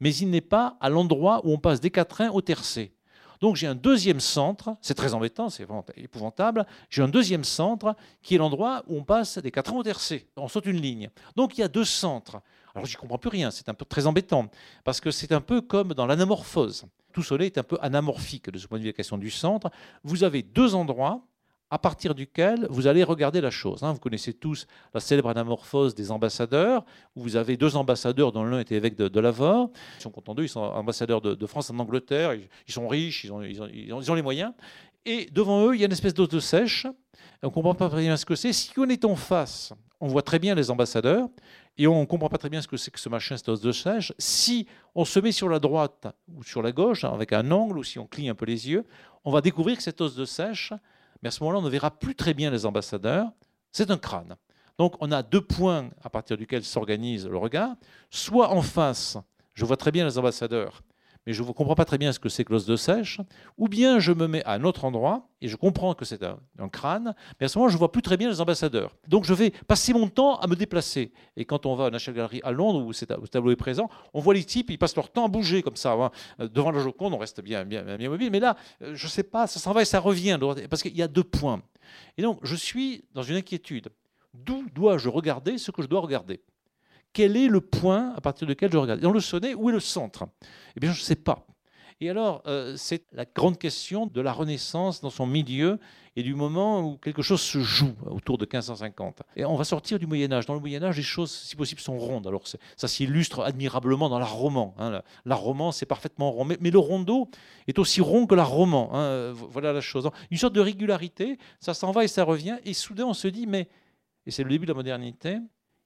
mais il n'est pas à l'endroit où on passe des quatrains au tercé. Donc j'ai un deuxième centre, c'est très embêtant, c'est épouvantable, j'ai un deuxième centre qui est l'endroit où on passe des quatrains au tercé, on saute une ligne. Donc il y a deux centres. Alors j'y comprends plus rien, c'est un peu très embêtant, parce que c'est un peu comme dans l'anamorphose. Tout soleil est un peu anamorphique de ce point de vue de la question du centre. Vous avez deux endroits à partir duquel vous allez regarder la chose. Hein. Vous connaissez tous la célèbre anamorphose des ambassadeurs, où vous avez deux ambassadeurs dont l'un était évêque de, de. Ils sont contents d'eux, ils sont ambassadeurs de, France en Angleterre, ils, sont riches, ils ont, les moyens. Et devant eux, il y a une espèce d'os de sèche. On ne comprend pas très bien ce que c'est. Si on est en face, on voit très bien les ambassadeurs, et on ne comprend pas très bien ce que c'est que ce machin, cet os de sèche. Si on se met sur la droite ou sur la gauche, hein, avec un angle, ou si on cligne un peu les yeux, on va découvrir que cet os de sèche, mais à ce moment-là, on ne verra plus très bien les ambassadeurs. C'est un crâne. Donc on a deux points à partir duquel s'organise le regard. Soit en face, je vois très bien les ambassadeurs, mais je ne comprends pas très bien ce que c'est que l'os de sèche, ou bien je me mets à un autre endroit et je comprends que c'est un, crâne, mais à ce moment je ne vois plus très bien les ambassadeurs. Donc je vais passer mon temps à me déplacer. Et quand on va à National Gallery à Londres, où ce tableau est présent, on voit les types, ils passent leur temps à bouger comme ça. Hein. Devant la Joconde, on reste bien, bien, bien mobile, mais là, euh, je ne sais pas, ça s'en va et ça revient, parce qu'il y a deux points. Et donc je suis dans une inquiétude. D'où dois-je regarder ce que je dois regarder? Quel est le point à partir duquel je regarde Dans le sonnet, où est le centre? Eh bien, je ne sais pas. Et alors, euh, c'est la grande question de la Renaissance dans son milieu et du moment où quelque chose se joue autour de 1550. Et on va sortir du Moyen Âge. Dans le Moyen Âge, les choses, si possible, sont rondes. Alors ça s'illustre admirablement dans la roman. Hein. La, roman, c'est parfaitement rond. Mais, le rondeau est aussi rond que la roman. Hein. Voilà la chose. Une sorte de régularité, ça s'en va et ça revient. Et soudain, on se dit, mais, et c'est le début de la modernité,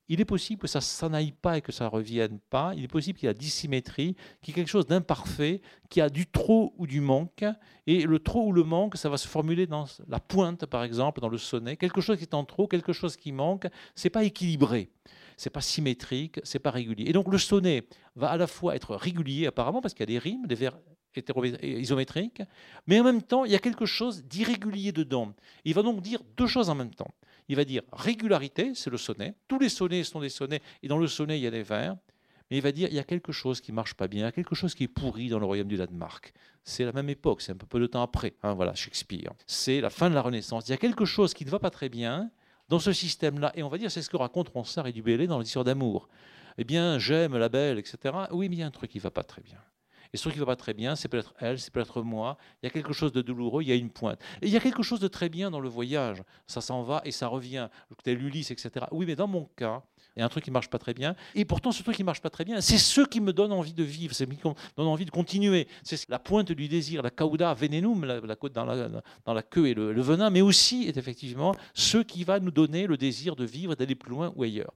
il est possible que ça s'en aille pas et que ça ne revienne pas. Il est possible qu'il y ait la dissymétrie, qu'il y ait quelque chose d'imparfait, qu'il y a du trop ou du manque. Et le trop ou le manque, ça va se formuler dans la pointe, par exemple, dans le sonnet. Quelque chose qui est en trop, quelque chose qui manque. C'est pas équilibré, c'est pas symétrique, c'est pas régulier. Et donc le sonnet va à la fois être régulier, apparemment, parce qu'il y a des rimes, des vers isométriques, mais en même temps, il y a quelque chose d'irrégulier dedans. Il va donc dire deux choses en même temps il va dire régularité, c'est le sonnet. Tous les sonnets sont des sonnets, et dans le sonnet, il y a des vers. Mais il va dire il y a quelque chose qui marche pas bien, il y a quelque chose qui est pourri dans le royaume du Danemark. C'est la même époque, c'est un peu de temps après. Hein, voilà, Shakespeare. C'est la fin de la Renaissance. Il y a quelque chose qui ne va pas très bien dans ce système-là. Et on va dire c'est ce que raconte Ronsard et Dubélé dans l'histoire d'amour. Eh bien, j'aime la belle, etc. Oui, mais il y a un truc qui ne va pas très bien. Et ce qui ne va pas très bien, c'est peut-être elle, c'est peut-être moi. Il y a quelque chose de douloureux, il y a une pointe. Et il y a quelque chose de très bien dans le voyage. Ça s'en va et ça revient. Tel l'Ulysse, etc. Oui, mais dans mon cas, a un truc qui marche pas très bien. Et pourtant, ce truc qui marche pas très bien, c'est ce qui me donne envie de vivre, c'est ce qui me donne envie de continuer. C'est la pointe du désir, la cauda venenum, la, la, dans, la, queue et le, venin, mais aussi est effectivement ce qui va nous donner le désir de vivre, d'aller plus loin ou ailleurs.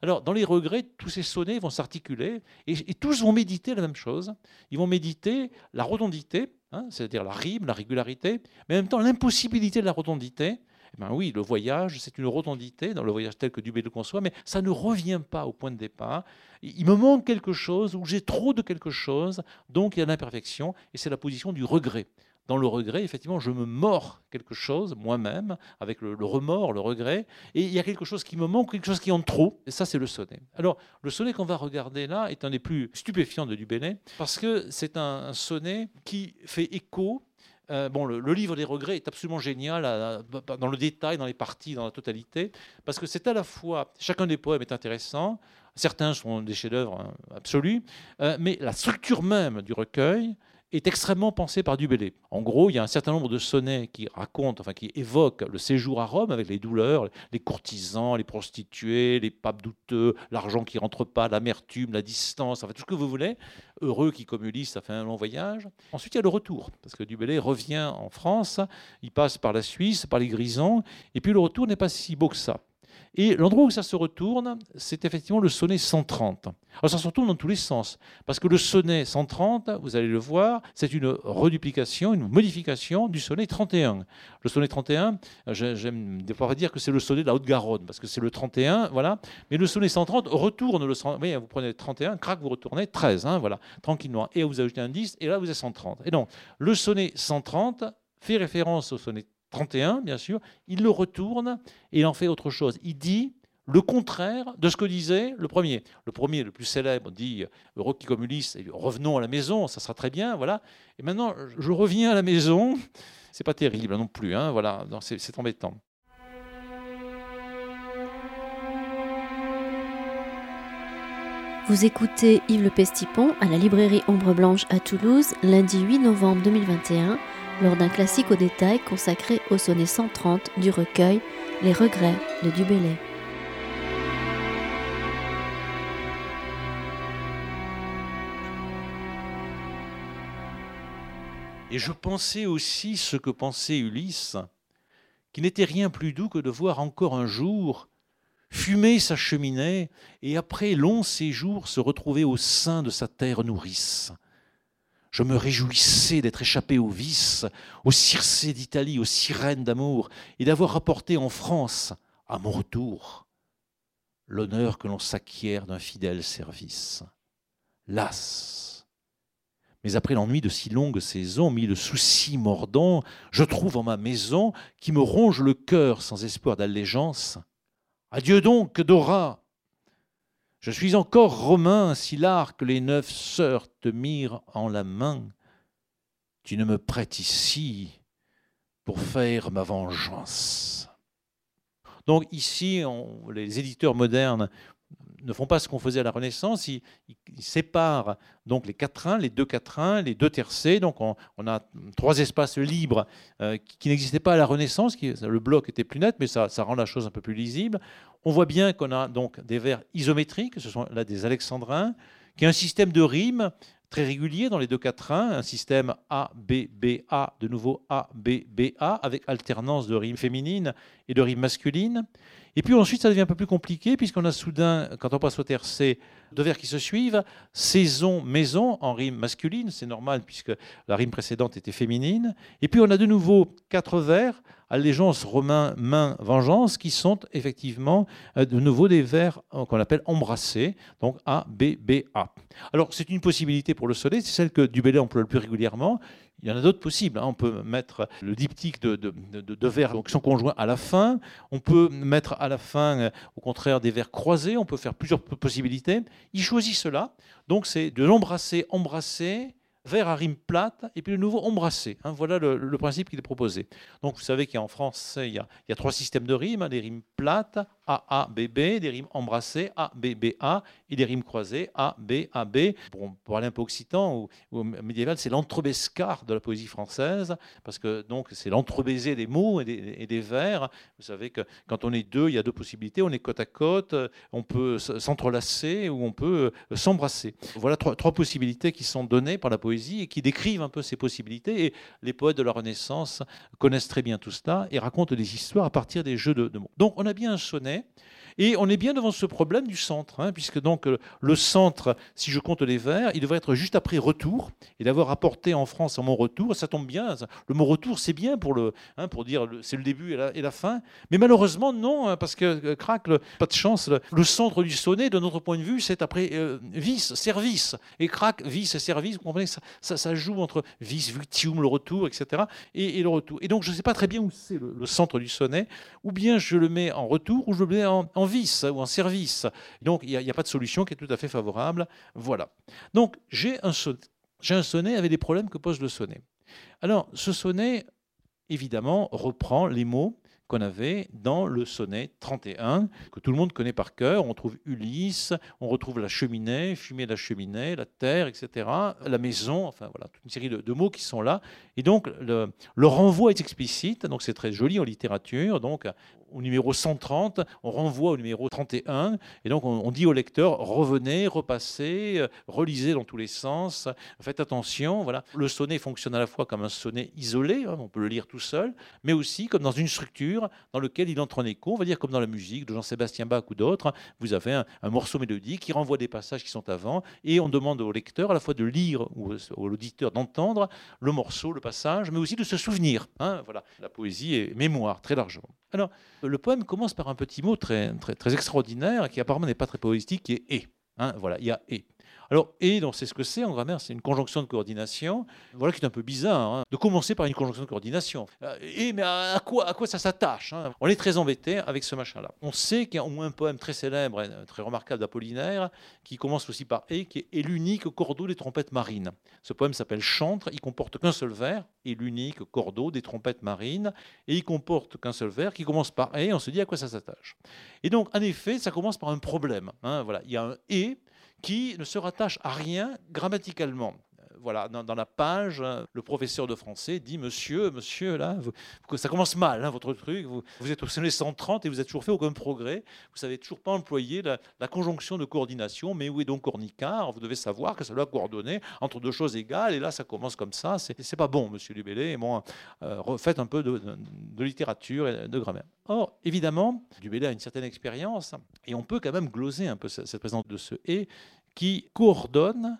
Alors, dans les regrets, tous ces sonnets vont s'articuler et, et, tous vont méditer la même chose. Ils vont méditer la rotondité, hein, c'est-à-dire la rime, la régularité, mais en même temps l'impossibilité de la rotondité eh ben oui, le voyage, c'est une rotondité dans le voyage tel que Dubé le conçoit, mais ça ne revient pas au point de départ. Il me manque quelque chose, ou j'ai trop de quelque chose, donc il y a l'imperfection, et c'est la position du regret. Dans le regret, effectivement, je me mords quelque chose moi-même, avec le, remords, le regret, et il y a quelque chose qui me manque, quelque chose qui en trop, et ça c'est le sonnet. Alors, le sonnet qu'on va regarder là est un des plus stupéfiants de Dubélé, parce que c'est un sonnet qui fait écho euh, bon, le, livre des regrets est absolument génial dans le détail, dans les parties, dans la totalité, parce que c'est à la fois, chacun des poèmes est intéressant, certains sont des chefs-d'œuvre hein, absolus, euh, mais la structure même du recueil est extrêmement pensé par Dubélé. En gros, il y a un certain nombre de sonnets qui racontent, enfin qui évoquent le séjour à Rome avec les douleurs, les courtisans, les prostituées, les papes douteux, l'argent qui rentre pas, l'amertume, la distance, enfin tout ce que vous voulez. Heureux qui, comme Ulysse, a fait un long voyage. Ensuite, il y a le retour, parce que Dubélé revient en France, il passe par la Suisse, par les Grisons, et puis le retour n'est pas si beau que ça. Et l'endroit où ça se retourne, c'est effectivement le sonnet 130. Alors ça se retourne dans tous les sens, parce que le sonnet 130, vous allez le voir, c'est une reduplication, une modification du sonnet 31. Le sonnet 31, j'aime des fois dire que c'est le sonnet de la Haute-Garonne, parce que c'est le 31, voilà. Mais le sonnet 130 retourne le oui, vous prenez 31, crac, vous retournez 13, hein, voilà, tranquillement. Et vous ajoutez un 10, et là vous êtes 130. Et donc, le sonnet 130 fait référence au sonnet 31, bien sûr, il le retourne et il en fait autre chose. Il dit le contraire de ce que disait le premier. Le premier, le plus célèbre, dit qui comme Ulysse, revenons à la maison, ça sera très bien, voilà. Et maintenant, je reviens à la maison, *laughs* c'est pas terrible non plus, hein, voilà, c'est embêtant. Vous écoutez Yves Le Pestipon à la librairie Ombre Blanche à Toulouse, lundi 8 novembre 2021 lors d'un classique au détail consacré au sonnet 130 du recueil Les regrets de Dubélé. Et je pensais aussi ce que pensait Ulysse, qui n'était rien plus doux que de voir encore un jour fumer sa cheminée et après long séjour se retrouver au sein de sa terre nourrice je me réjouissais d'être échappé aux vices, aux Circés d'Italie, aux sirènes d'amour, et d'avoir rapporté en France, à mon retour, l'honneur que l'on s'acquiert d'un fidèle service. Las. Mais après l'ennui de si longues saisons, mis le souci mordant, je trouve en ma maison, qui me ronge le cœur sans espoir d'allégeance. Adieu donc, Dora, je suis encore romain si que les neuf sœurs te mirent en la main. Tu ne me prêtes ici pour faire ma vengeance. Donc ici, les éditeurs modernes ne font pas ce qu'on faisait à la Renaissance, ils, séparent donc les quatrains, les deux quatrains, les deux tercets. Donc on, a trois espaces libres euh, qui, n'existaient pas à la Renaissance. Le bloc était plus net, mais ça, rend la chose un peu plus lisible. On voit bien qu'on a donc des vers isométriques, ce sont là des alexandrins, qui ont un système de rimes très régulier dans les deux quatrains, un système A, B, B, A, de nouveau A, B, B, A, avec alternance de rimes féminines et de rimes masculines. Et puis ensuite, ça devient un peu plus compliqué, puisqu'on a soudain, quand on passe au tercé, deux vers qui se suivent, saison, maison, en rime masculine, c'est normal, puisque la rime précédente était féminine. Et puis on a de nouveau quatre vers allégeance, romain, main, vengeance, qui sont effectivement euh, de nouveau des vers euh, qu'on appelle embrassés, donc A, B, B, A. Alors c'est une possibilité pour le soleil, c'est celle que Dubélé emploie le plus régulièrement. Il y en a d'autres possibles. Hein. On peut mettre le diptyque de, de, vers qui sont conjoints à la fin. On peut mettre à la fin, euh, au contraire, des vers croisés. On peut faire plusieurs possibilités. Il choisit cela. Donc c'est de l'embrasser, embrasser, vers à rime plate et puis le nouveau embrassé. Hein, voilà le, principe qu'il est proposé. Donc vous savez qu'en France, il y, a, trois systèmes de rimes, hein, des rimes plates, A, A, B, B, des rimes embrassées, A, B, B, A, et des rimes croisées, A, B, A, B. Pour, parler un peu occitan ou, médiéval, c'est l'entrebescar de la poésie française, parce que donc c'est l'entrebaiser des mots et des, vers. Vous savez que quand on est deux, il y a deux possibilités, on est côte à côte, on peut s'entrelacer ou on peut euh, s'embrasser. Voilà trois, trois possibilités qui sont données par la poésie et qui décrivent un peu ces possibilités. Et les poètes de la Renaissance connaissent très bien tout cela et racontent des histoires à partir des jeux de, de mots. Donc on a bien un sonnet 对。Et on est bien devant ce problème du centre, hein, puisque donc euh, le centre, si je compte les vers, il devrait être juste après retour, et d'avoir apporté en France un mot retour, ça tombe bien. Le mot retour, c'est bien pour, le, hein, pour dire c'est le début et la, fin. Mais malheureusement, non, hein, parce que euh, crac, pas de chance, le, centre du sonnet, de notre point de vue, c'est après euh, vice, service. Et crac, vice service, vous comprenez, ça, ça, joue entre vice, victium, le retour, etc. Et, le retour. Et donc, je ne sais pas très bien où c'est le, centre du sonnet, ou bien je le mets en retour, ou je le mets en, en vice ou en service. Donc il n'y a, pas de solution qui est tout à fait favorable. Voilà. Donc j'ai un, un sonnet avec des problèmes que pose le sonnet. Alors ce sonnet, évidemment, reprend les mots qu'on avait dans le sonnet 31, que tout le monde connaît par cœur. On trouve Ulysse, on retrouve la cheminée, fumer la cheminée, la terre, etc., la maison, enfin voilà, toute une série de, mots qui sont là. Et donc le, le renvoi est explicite, donc c'est très joli en littérature. Donc au numéro 130, on renvoie au numéro 31, et donc on, dit au lecteur revenez, repassez, euh, relisez dans tous les sens, faites attention. Voilà, le sonnet fonctionne à la fois comme un sonnet isolé, hein, on peut le lire tout seul, mais aussi comme dans une structure dans laquelle il entre en écho. On va dire comme dans la musique de Jean-Sébastien Bach ou d'autres, vous avez un, morceau mélodique qui renvoie des passages qui sont avant, et on demande au lecteur à la fois de lire ou à l'auditeur d'entendre le morceau, le passage, mais aussi de se souvenir. Hein. voilà, la poésie est mémoire très largement. Alors, le poème commence par un petit mot très, très, extraordinaire qui apparemment n'est pas très poétique, qui est et. Hein, voilà, il y a et. Alors, et, donc c'est ce que c'est en grammaire, c'est une conjonction de coordination, voilà qui est un peu bizarre, hein, de commencer par une conjonction de coordination. Euh, et, mais à quoi, à quoi ça s'attache hein? On est très embêté avec ce machin-là. On sait qu'il y a au moins un poème très célèbre, très remarquable d'Apollinaire, qui commence aussi par et, qui est, l'unique cordeau des trompettes marines. Ce poème s'appelle Chantre, il comporte qu'un seul vers, et l'unique cordeau des trompettes marines, et il comporte qu'un seul vers qui commence par et, on se dit à quoi ça s'attache. Et donc, en effet, ça commence par un problème. Hein, voilà, il y a un et qui ne se rattache à rien grammaticalement. Voilà, dans, la page, hein, le professeur de français dit Monsieur, monsieur, là, ça commence mal, hein, votre truc. Vous, êtes au sonnet 130 et vous n'avez toujours fait aucun progrès. Vous savez toujours pas employer la, conjonction de coordination. Mais où est donc cornicard? Vous devez savoir que ça doit coordonner entre deux choses égales. Et là, ça commence comme ça. C'est pas bon, monsieur Dubélé. Bon, euh, refaites un peu de, littérature et de grammaire. Or, évidemment, Dubélé a une certaine expérience et on peut quand même gloser un peu cette présence de ce et qui coordonne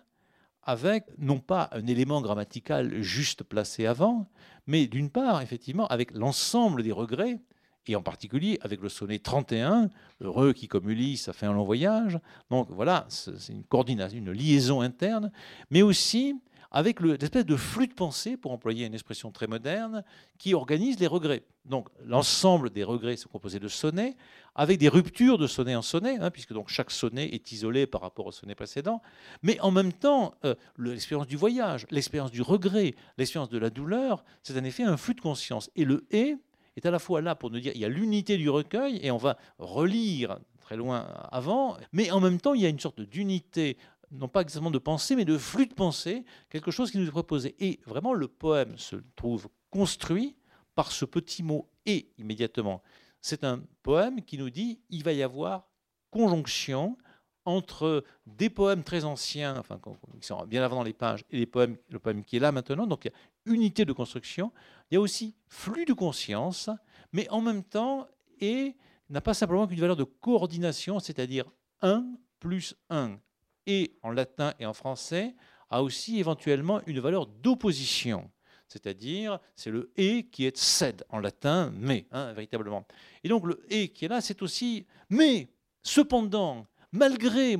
avec non pas un élément grammatical juste placé avant, mais d'une part, effectivement, avec l'ensemble des regrets, et en particulier avec le sonnet 31, heureux qui, comme Ulysse, a fait un long voyage. Donc voilà, c'est une coordination, une liaison interne, mais aussi avec l'espèce de flux de pensée, pour employer une expression très moderne, qui organise les regrets. Donc l'ensemble des regrets sont composés de sonnets, avec des ruptures de sonnet en sonnet, hein, puisque donc chaque sonnet est isolé par rapport au sonnet précédent, mais en même temps, euh, l'expérience du voyage, l'expérience du regret, l'expérience de la douleur, c'est en effet un flux de conscience. Et le et est à la fois là pour nous dire il y a l'unité du recueil, et on va relire très loin avant, mais en même temps, il y a une sorte d'unité non pas exactement de pensée, mais de flux de pensée, quelque chose qui nous est proposé. Et vraiment, le poème se trouve construit par ce petit mot et immédiatement. C'est un poème qui nous dit il va y avoir conjonction entre des poèmes très anciens, enfin, qui sont bien avant dans les pages, et les poèmes, le poème qui est là maintenant. Donc il y a unité de construction. Il y a aussi flux de conscience, mais en même temps, et n'a pas simplement qu'une valeur de coordination, c'est-à-dire 1 plus 1 et en latin et en français a aussi éventuellement une valeur d'opposition. C'est-à-dire, c'est le et qui est sed en latin, mais, hein, véritablement. Et donc le et qui est là, c'est aussi mais, cependant, malgré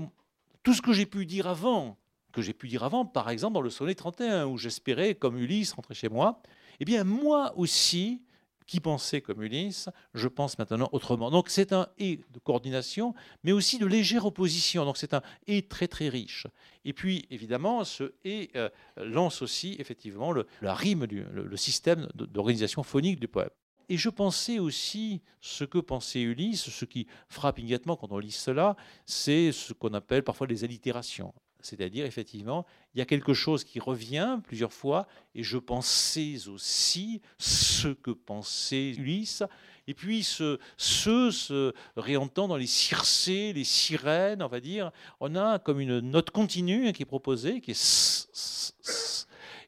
tout ce que j'ai pu dire avant, que j'ai pu dire avant, par exemple dans le sonnet 31, où j'espérais, comme Ulysse, rentrer chez moi, eh bien moi aussi, qui pensait comme Ulysse, je pense maintenant autrement. Donc c'est un et de coordination, mais aussi de légère opposition. Donc c'est un et très très riche. Et puis évidemment, ce et euh, lance aussi effectivement le, la rime, du, le, système d'organisation phonique du poème. Et je pensais aussi ce que pensait Ulysse, ce qui frappe immédiatement quand on lit cela, c'est ce qu'on appelle parfois les allitérations. C'est-à-dire, effectivement, il y a quelque chose qui revient plusieurs fois, et je pensais aussi ce que pensait Ulysse, et puis ce, ce se réentend dans les circés, les sirènes, on va dire. On a comme une note continue qui est proposée, qui est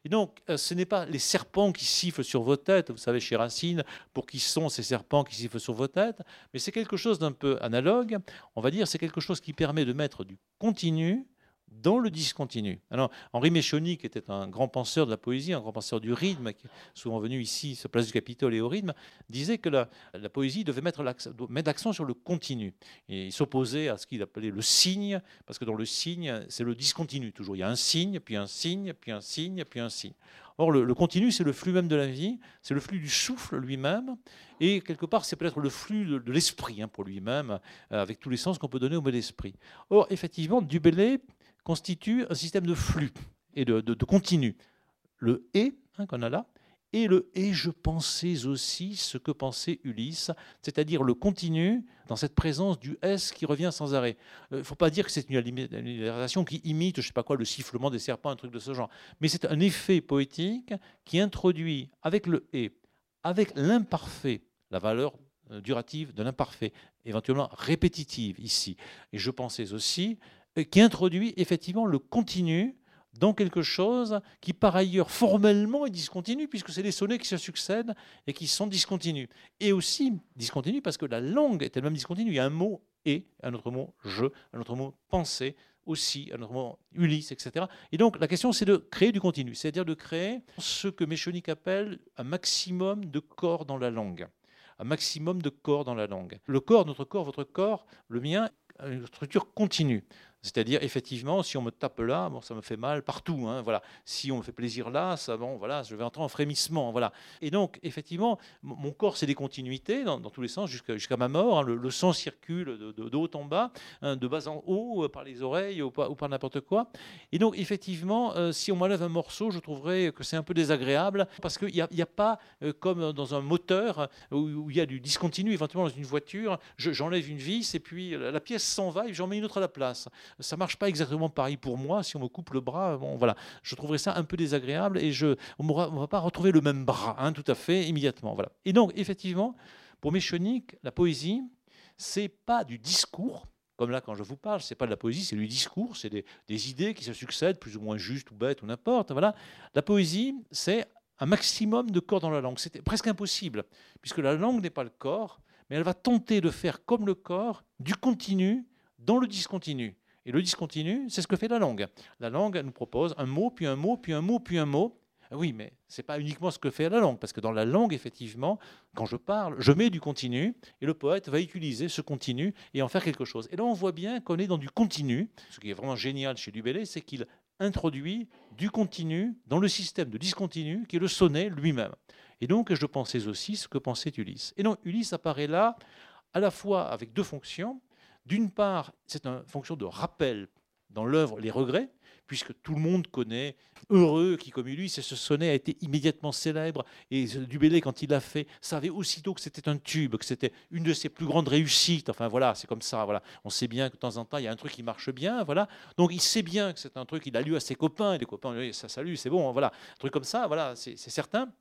et donc, euh, ce n'est pas les serpents qui sifflent sur vos têtes, vous savez, chez Racine, pour qui sont ces serpents qui sifflent sur vos têtes, mais c'est quelque chose d'un peu analogue. On va dire, c'est quelque chose qui permet de mettre du continu dans le discontinu. Alors, Henri Méchoni, qui était un grand penseur de la poésie, un grand penseur du rythme, qui est souvent venu ici, sur place du Capitole et au rythme, disait que la, poésie devait mettre l'accent sur le continu. Et il s'opposait à ce qu'il appelait le signe, parce que dans le signe, c'est le discontinu toujours. Il y a un signe, puis un signe, puis un signe, puis un signe. Or, le, continu, c'est le flux même de la vie, c'est le flux du souffle lui-même, et quelque part, c'est peut-être le flux de, l'esprit hein, pour lui-même, euh, avec tous les sens qu'on peut donner au mot d'esprit. Or, effectivement, Dubélé constitue un système de flux et de, continu. Le et hein, qu'on a là et le et je pensais aussi ce que pensait Ulysse, c'est-à-dire le continu dans cette présence du S qui revient sans arrêt. Il euh, ne faut pas dire que c'est une allitération qui imite, je sais pas quoi, le sifflement des serpents, un truc de ce genre, mais c'est un effet poétique qui introduit avec le et, avec l'imparfait, la valeur euh, durative de l'imparfait, éventuellement répétitive ici. Et je pensais aussi qui introduit effectivement le continu dans quelque chose qui par ailleurs formellement est discontinu, puisque c'est les sonnets qui se succèdent et qui sont discontinus. Et aussi discontinus parce que la langue est elle-même discontinue. Il y a un mot et, un autre mot je, un autre mot penser aussi, un autre mot Ulysse, etc. Et donc la question c'est de créer du continu, c'est-à-dire de créer ce que Méchonic appelle un maximum de corps dans la langue. Un maximum de corps dans la langue. Le corps, notre corps, votre corps, le mien, une structure continue. C'est-à-dire, effectivement, si on me tape là, bon, ça me fait mal partout. Hein, voilà. Si on me fait plaisir là, ça, bon, voilà, je vais entrer en frémissement. Voilà. Et donc, effectivement, mon corps, c'est des continuités dans, tous les sens jusqu'à ma mort. Hein. le, sang circule de, haut en bas, hein, de bas en haut, euh, par les oreilles ou par, n'importe quoi. Et donc, effectivement, euh, si on m'enlève un morceau, je trouverais que c'est un peu désagréable parce qu'il n'y a, a, pas, euh, comme dans un moteur où, il y a du discontinu, éventuellement dans une voiture, j'enlève une vis et puis la, la pièce s'en va et j'en mets une autre à la place ça marche pas exactement pareil pour moi. Si on me coupe le bras, bon, voilà, je trouverais ça un peu désagréable et je, on ne va pas retrouver le même bras, hein, tout à fait, immédiatement. Voilà. Et donc, effectivement, pour Méchonique, la poésie, c'est pas du discours, comme là quand je vous parle, c'est pas de la poésie, c'est du discours, c'est des, des, idées qui se succèdent, plus ou moins justes ou bêtes ou n'importe. Voilà. La poésie, c'est un maximum de corps dans la langue. C'est presque impossible, puisque la langue n'est pas le corps, mais elle va tenter de faire comme le corps du continu dans le discontinu. Et le discontinu, c'est ce que fait la langue. La langue nous propose un mot, puis un mot, puis un mot, puis un mot. Ah oui, mais ce n'est pas uniquement ce que fait la langue, parce que dans la langue, effectivement, quand je parle, je mets du continu, et le poète va utiliser ce continu et en faire quelque chose. Et là, on voit bien qu'on est dans du continu. Ce qui est vraiment génial chez Dubélé, c'est qu'il introduit du continu dans le système de discontinu qui est le sonnet lui-même. Et donc, je pensais aussi ce que pensait Ulysse. Et donc, Ulysse apparaît là à la fois avec deux fonctions. D'une part, c'est une fonction de rappel dans l'œuvre Les Regrets, puisque tout le monde connaît Heureux qui, comme lui, ce sonnet a été immédiatement célèbre. Et Dubélé, quand il l'a fait, savait aussitôt que c'était un tube, que c'était une de ses plus grandes réussites. Enfin voilà, c'est comme ça. Voilà, on sait bien que de temps en temps il y a un truc qui marche bien. Voilà, donc il sait bien que c'est un truc. Il a lu à ses copains et les copains, ça salut, c'est bon. Voilà, un truc comme ça. Voilà, c'est certain.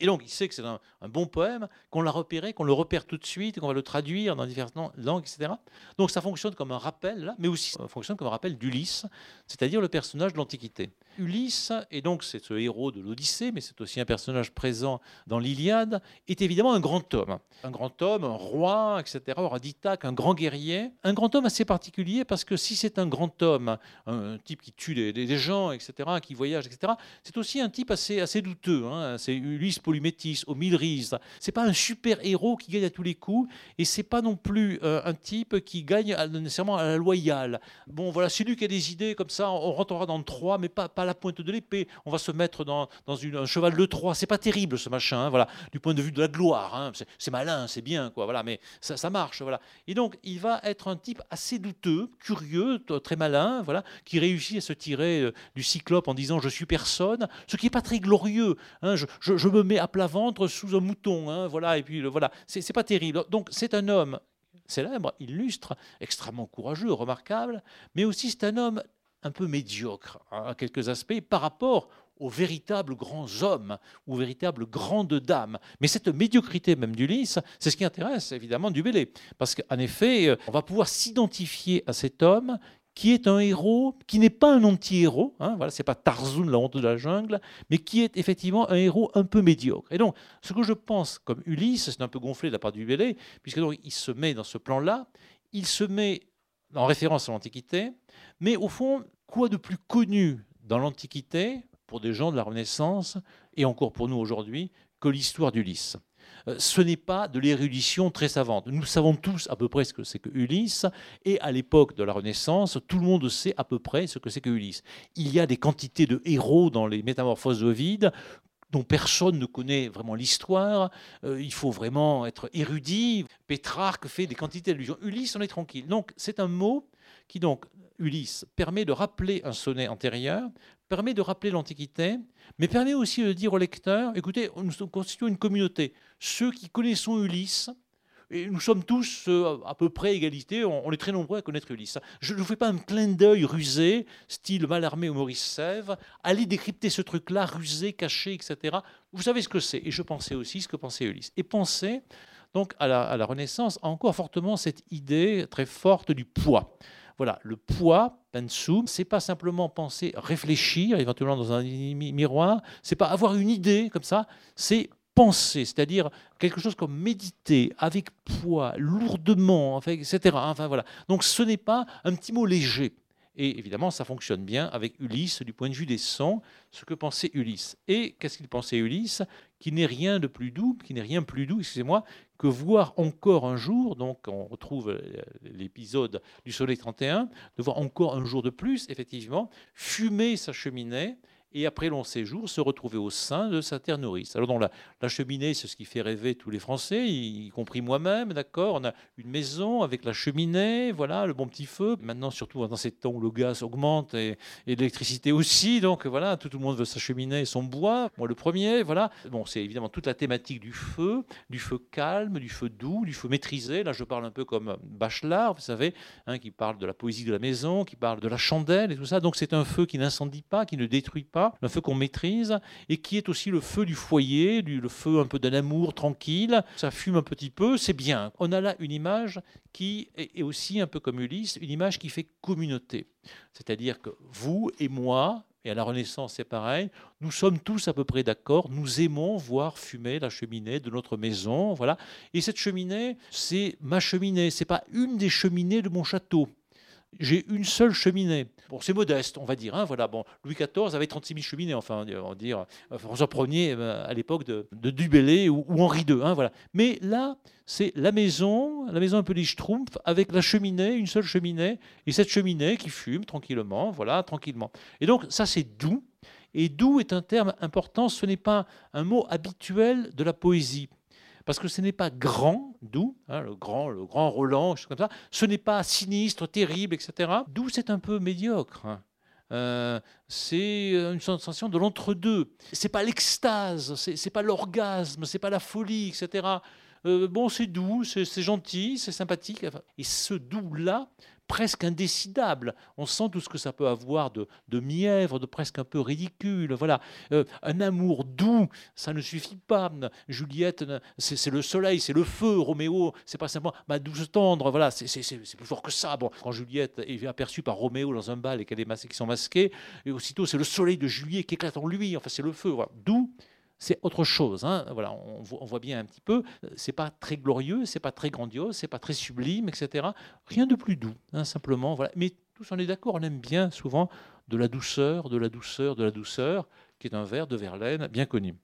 Et donc, il sait que c'est un, bon poème, qu'on l'a repéré, qu'on le repère tout de suite, qu'on va le traduire dans diverses langues, etc. Donc, ça fonctionne comme un rappel, là, mais aussi fonctionne comme un rappel d'Ulysse, c'est-à-dire le personnage de l'Antiquité. Ulysse, et donc c'est ce héros de l'Odyssée, mais c'est aussi un personnage présent dans l'Iliade, est évidemment un grand homme. Un grand homme, un roi, etc., d'Ithaque, un grand guerrier. Un grand homme assez particulier parce que si c'est un grand homme, un type qui tue des, gens, etc., qui voyage, etc., c'est aussi un type assez, assez douteux. Hein. C'est Ulysse Polymétis, rises. C'est pas un super héros qui gagne à tous les coups, et c'est pas non plus euh, un type qui gagne nécessairement à la loyale. Bon, voilà, c'est lui qui a des idées comme ça, on rentrera dans le 3, mais pas, pas la pointe de l'épée, on va se mettre dans, un cheval de Troie. C'est pas terrible ce machin, hein, voilà, du point de vue de la gloire. Hein. c'est malin, c'est bien, quoi, voilà, mais ça, marche, voilà. Et donc, il va être un type assez douteux, curieux, très malin, voilà, qui réussit à se tirer euh, du cyclope en disant je suis personne, ce qui est pas très glorieux. Hein, je, je, me mets à plat ventre sous un mouton, voilà, et puis voilà, c'est pas terrible. Donc, c'est un homme célèbre, illustre, extrêmement courageux, remarquable, mais aussi c'est un homme un peu médiocre à quelques aspects par rapport aux véritables grands hommes, aux véritables grandes dames. Mais cette médiocrité même d'Ulysse, c'est ce qui intéresse évidemment Dubélé. Parce qu'en effet, on va pouvoir s'identifier à cet homme qui est un héros, qui n'est pas un anti-héros, hein, voilà, c'est pas Tarzoun, la honte de la jungle, mais qui est effectivement un héros un peu médiocre. Et donc, ce que je pense comme Ulysse, c'est un peu gonflé de la part du Dubélé, puisque donc il se met dans ce plan-là, il se met en référence à l'Antiquité, mais au fond, quoi de plus connu dans l'Antiquité, pour des gens de la Renaissance, et encore pour nous aujourd'hui, que l'histoire d'Ulysse? Euh, ce n'est pas de l'érudition très savante. Nous savons tous à peu près ce que c'est que Ulysse, et à l'époque de la Renaissance, tout le monde sait à peu près ce que c'est que Ulysse. Il y a des quantités de héros dans les Métamorphoses d'Ovide dont personne ne connaît vraiment l'histoire. Euh, il faut vraiment être érudit. Pétrarque fait des quantités d'allusions. Ulysse, on est tranquille. Donc, c'est un mot qui donc, Ulysse, permet de rappeler un sonnet antérieur, permet de rappeler l'Antiquité, mais permet aussi de dire au lecteur, écoutez, nous constituons une communauté. Ceux qui connaissons Ulysse, et nous sommes tous euh, à peu près égalité, on, est très nombreux à connaître Ulysse. Je ne vous fais pas un clin d'œil rusé, style Malarmé ou Maurice Sèvres, allez décrypter ce truc-là, rusé, caché, etc. Vous savez ce que c'est. Et je pensais aussi ce que pensait Ulysse. Et penser, donc, à la, à la Renaissance, encore fortement cette idée très forte du poids. Voilà, le poids, pensum, c'est pas simplement penser, réfléchir éventuellement dans un miroir, c'est pas avoir une idée comme ça, c'est penser, c'est-à-dire quelque chose comme méditer avec poids, lourdement, etc. Enfin voilà. Donc ce n'est pas un petit mot léger. Et évidemment, ça fonctionne bien avec Ulysse du point de vue des sons, ce que pensait Ulysse. Et qu'est-ce qu'il pensait Ulysse? Qui n'est rien de plus doux, qui n'est rien plus doux, excusez-moi, que voir encore un jour, donc on retrouve euh, l'épisode du Soleil 31, de voir encore un jour de plus, effectivement, fumer sa cheminée et après long séjour, se retrouver au sein de sa terre nourrice. Alors, dans la, cheminée, c'est ce qui fait rêver tous les Français, y, compris moi-même, d'accord? On a une maison avec la cheminée, voilà, le bon petit feu. Maintenant, surtout dans ces temps où le gaz augmente et, l'électricité aussi, donc voilà, tout, le monde veut sa cheminée et son bois. Moi, le premier, voilà. Bon, c'est évidemment toute la thématique du feu, du feu calme, du feu doux, du feu maîtrisé. Là, je parle un peu comme Bachelard, vous savez, hein, qui parle de la poésie de la maison, qui parle de la chandelle et tout ça. Donc, c'est un feu qui n'incendie pas, qui ne détruit pas un feu qu'on maîtrise, et qui est aussi le feu du foyer, le feu un peu d'un amour tranquille. Ça fume un petit peu, c'est bien. On a là une image qui est aussi un peu comme Ulysse, une image qui fait communauté. C'est-à-dire que vous et moi, et à la Renaissance c'est pareil, nous sommes tous à peu près d'accord, nous aimons voir fumer la cheminée de notre maison, voilà. Et cette cheminée, c'est ma cheminée, c'est pas une des cheminées de mon château j'ai une seule cheminée. Bon, c'est modeste, on va dire. Hein, voilà. Bon, Louis XIV avait 36 000 cheminées, enfin, on va dire. François Ier, euh, à l'époque de, de Dubélé ou, Henri II. Hein, voilà. Mais là, c'est la maison, la maison un peu des Schtroumpfs, avec la cheminée, une seule cheminée, et cette cheminée qui fume tranquillement, voilà, tranquillement. Et donc, ça, c'est doux. Et doux est un terme important, ce n'est pas un mot habituel de la poésie parce que ce n'est pas grand, doux, hein, le grand, le grand Roland, comme ça. Ce n'est pas sinistre, terrible, etc. Doux, c'est un peu médiocre. Hein. Euh, c'est une sensation de l'entre-deux. C'est pas l'extase, c'est pas l'orgasme, c'est pas la folie, etc. Euh, bon, c'est doux, c'est gentil, c'est sympathique. Et ce doux-là presque indécidable. On sent tout ce que ça peut avoir de, mièvre, de presque un peu ridicule. Voilà, euh, un amour doux, ça ne suffit pas. Juliette, c'est le soleil, c'est le feu. Roméo, c'est pas simplement ma douce tendre. Voilà, c'est plus fort que ça. Quand Juliette est aperçue par Roméo dans un bal et qu'elle est masquée, qui sont masqués, et aussitôt c'est le soleil de juillet qui éclate en lui. Enfin, c'est le feu. Doux, c'est autre chose. Hein. Voilà, on, voit bien un petit peu. C'est pas très glorieux, c'est pas très grandiose, c'est pas très sublime, etc. Rien de plus doux, hein, simplement. Voilà. Mais tous on est d'accord, on aime bien souvent de la douceur, de la douceur, de la douceur, qui est un vers de Verlaine bien connu.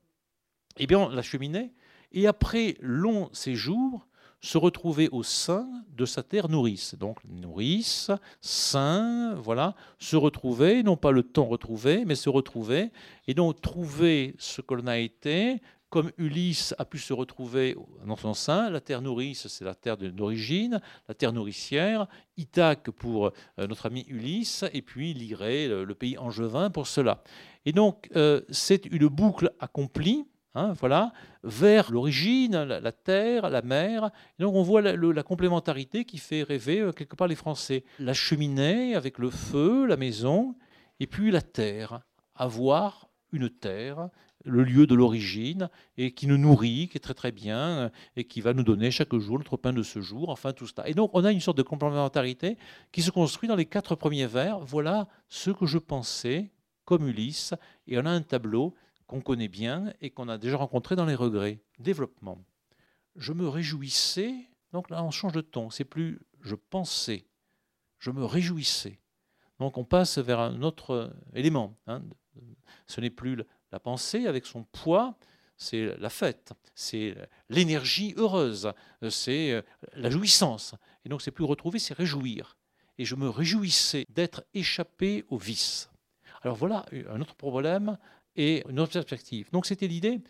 Eh bien, la cheminée. Et après long séjour, se retrouver au sein de sa terre nourrice. Donc nourrice, sein, voilà, se retrouver, non pas le temps retrouvé, mais se retrouver, et donc trouver ce que l'on a été, comme Ulysse a pu se retrouver dans son sein, la terre nourrice, c'est la terre d'origine, la terre nourricière, Ithaque pour euh, notre ami Ulysse, et puis Lyrée, le, pays angevin pour cela. Et donc, euh, c'est une boucle accomplie, Hein, voilà, vers l'origine, la, terre, la mer. donc on voit la, complémentarité qui fait rêver euh, quelque part les Français. La cheminée avec le feu, la maison, et puis la terre. Avoir une terre, le lieu de l'origine, et qui nous nourrit, qui est très très bien, euh, et qui va nous donner chaque jour notre pain de ce jour, enfin tout cela. Et donc on a une sorte de complémentarité qui se construit dans les quatre premiers vers. Voilà ce que je pensais comme Ulysse, et on a un tableau qu'on connaît bien et qu'on a déjà rencontré dans les regrets. Développement. Je me réjouissais, donc là on change de ton, c'est plus je pensais, je me réjouissais. Donc on passe vers un autre élément. Hein. Ce n'est plus la pensée avec son poids, c'est la fête, c'est l'énergie heureuse, c'est la jouissance. Et donc c'est plus retrouver, c'est réjouir. Et je me réjouissais d'être échappé au vice. Alors voilà un autre problème et une autre perspective. Donc c'était l'idée,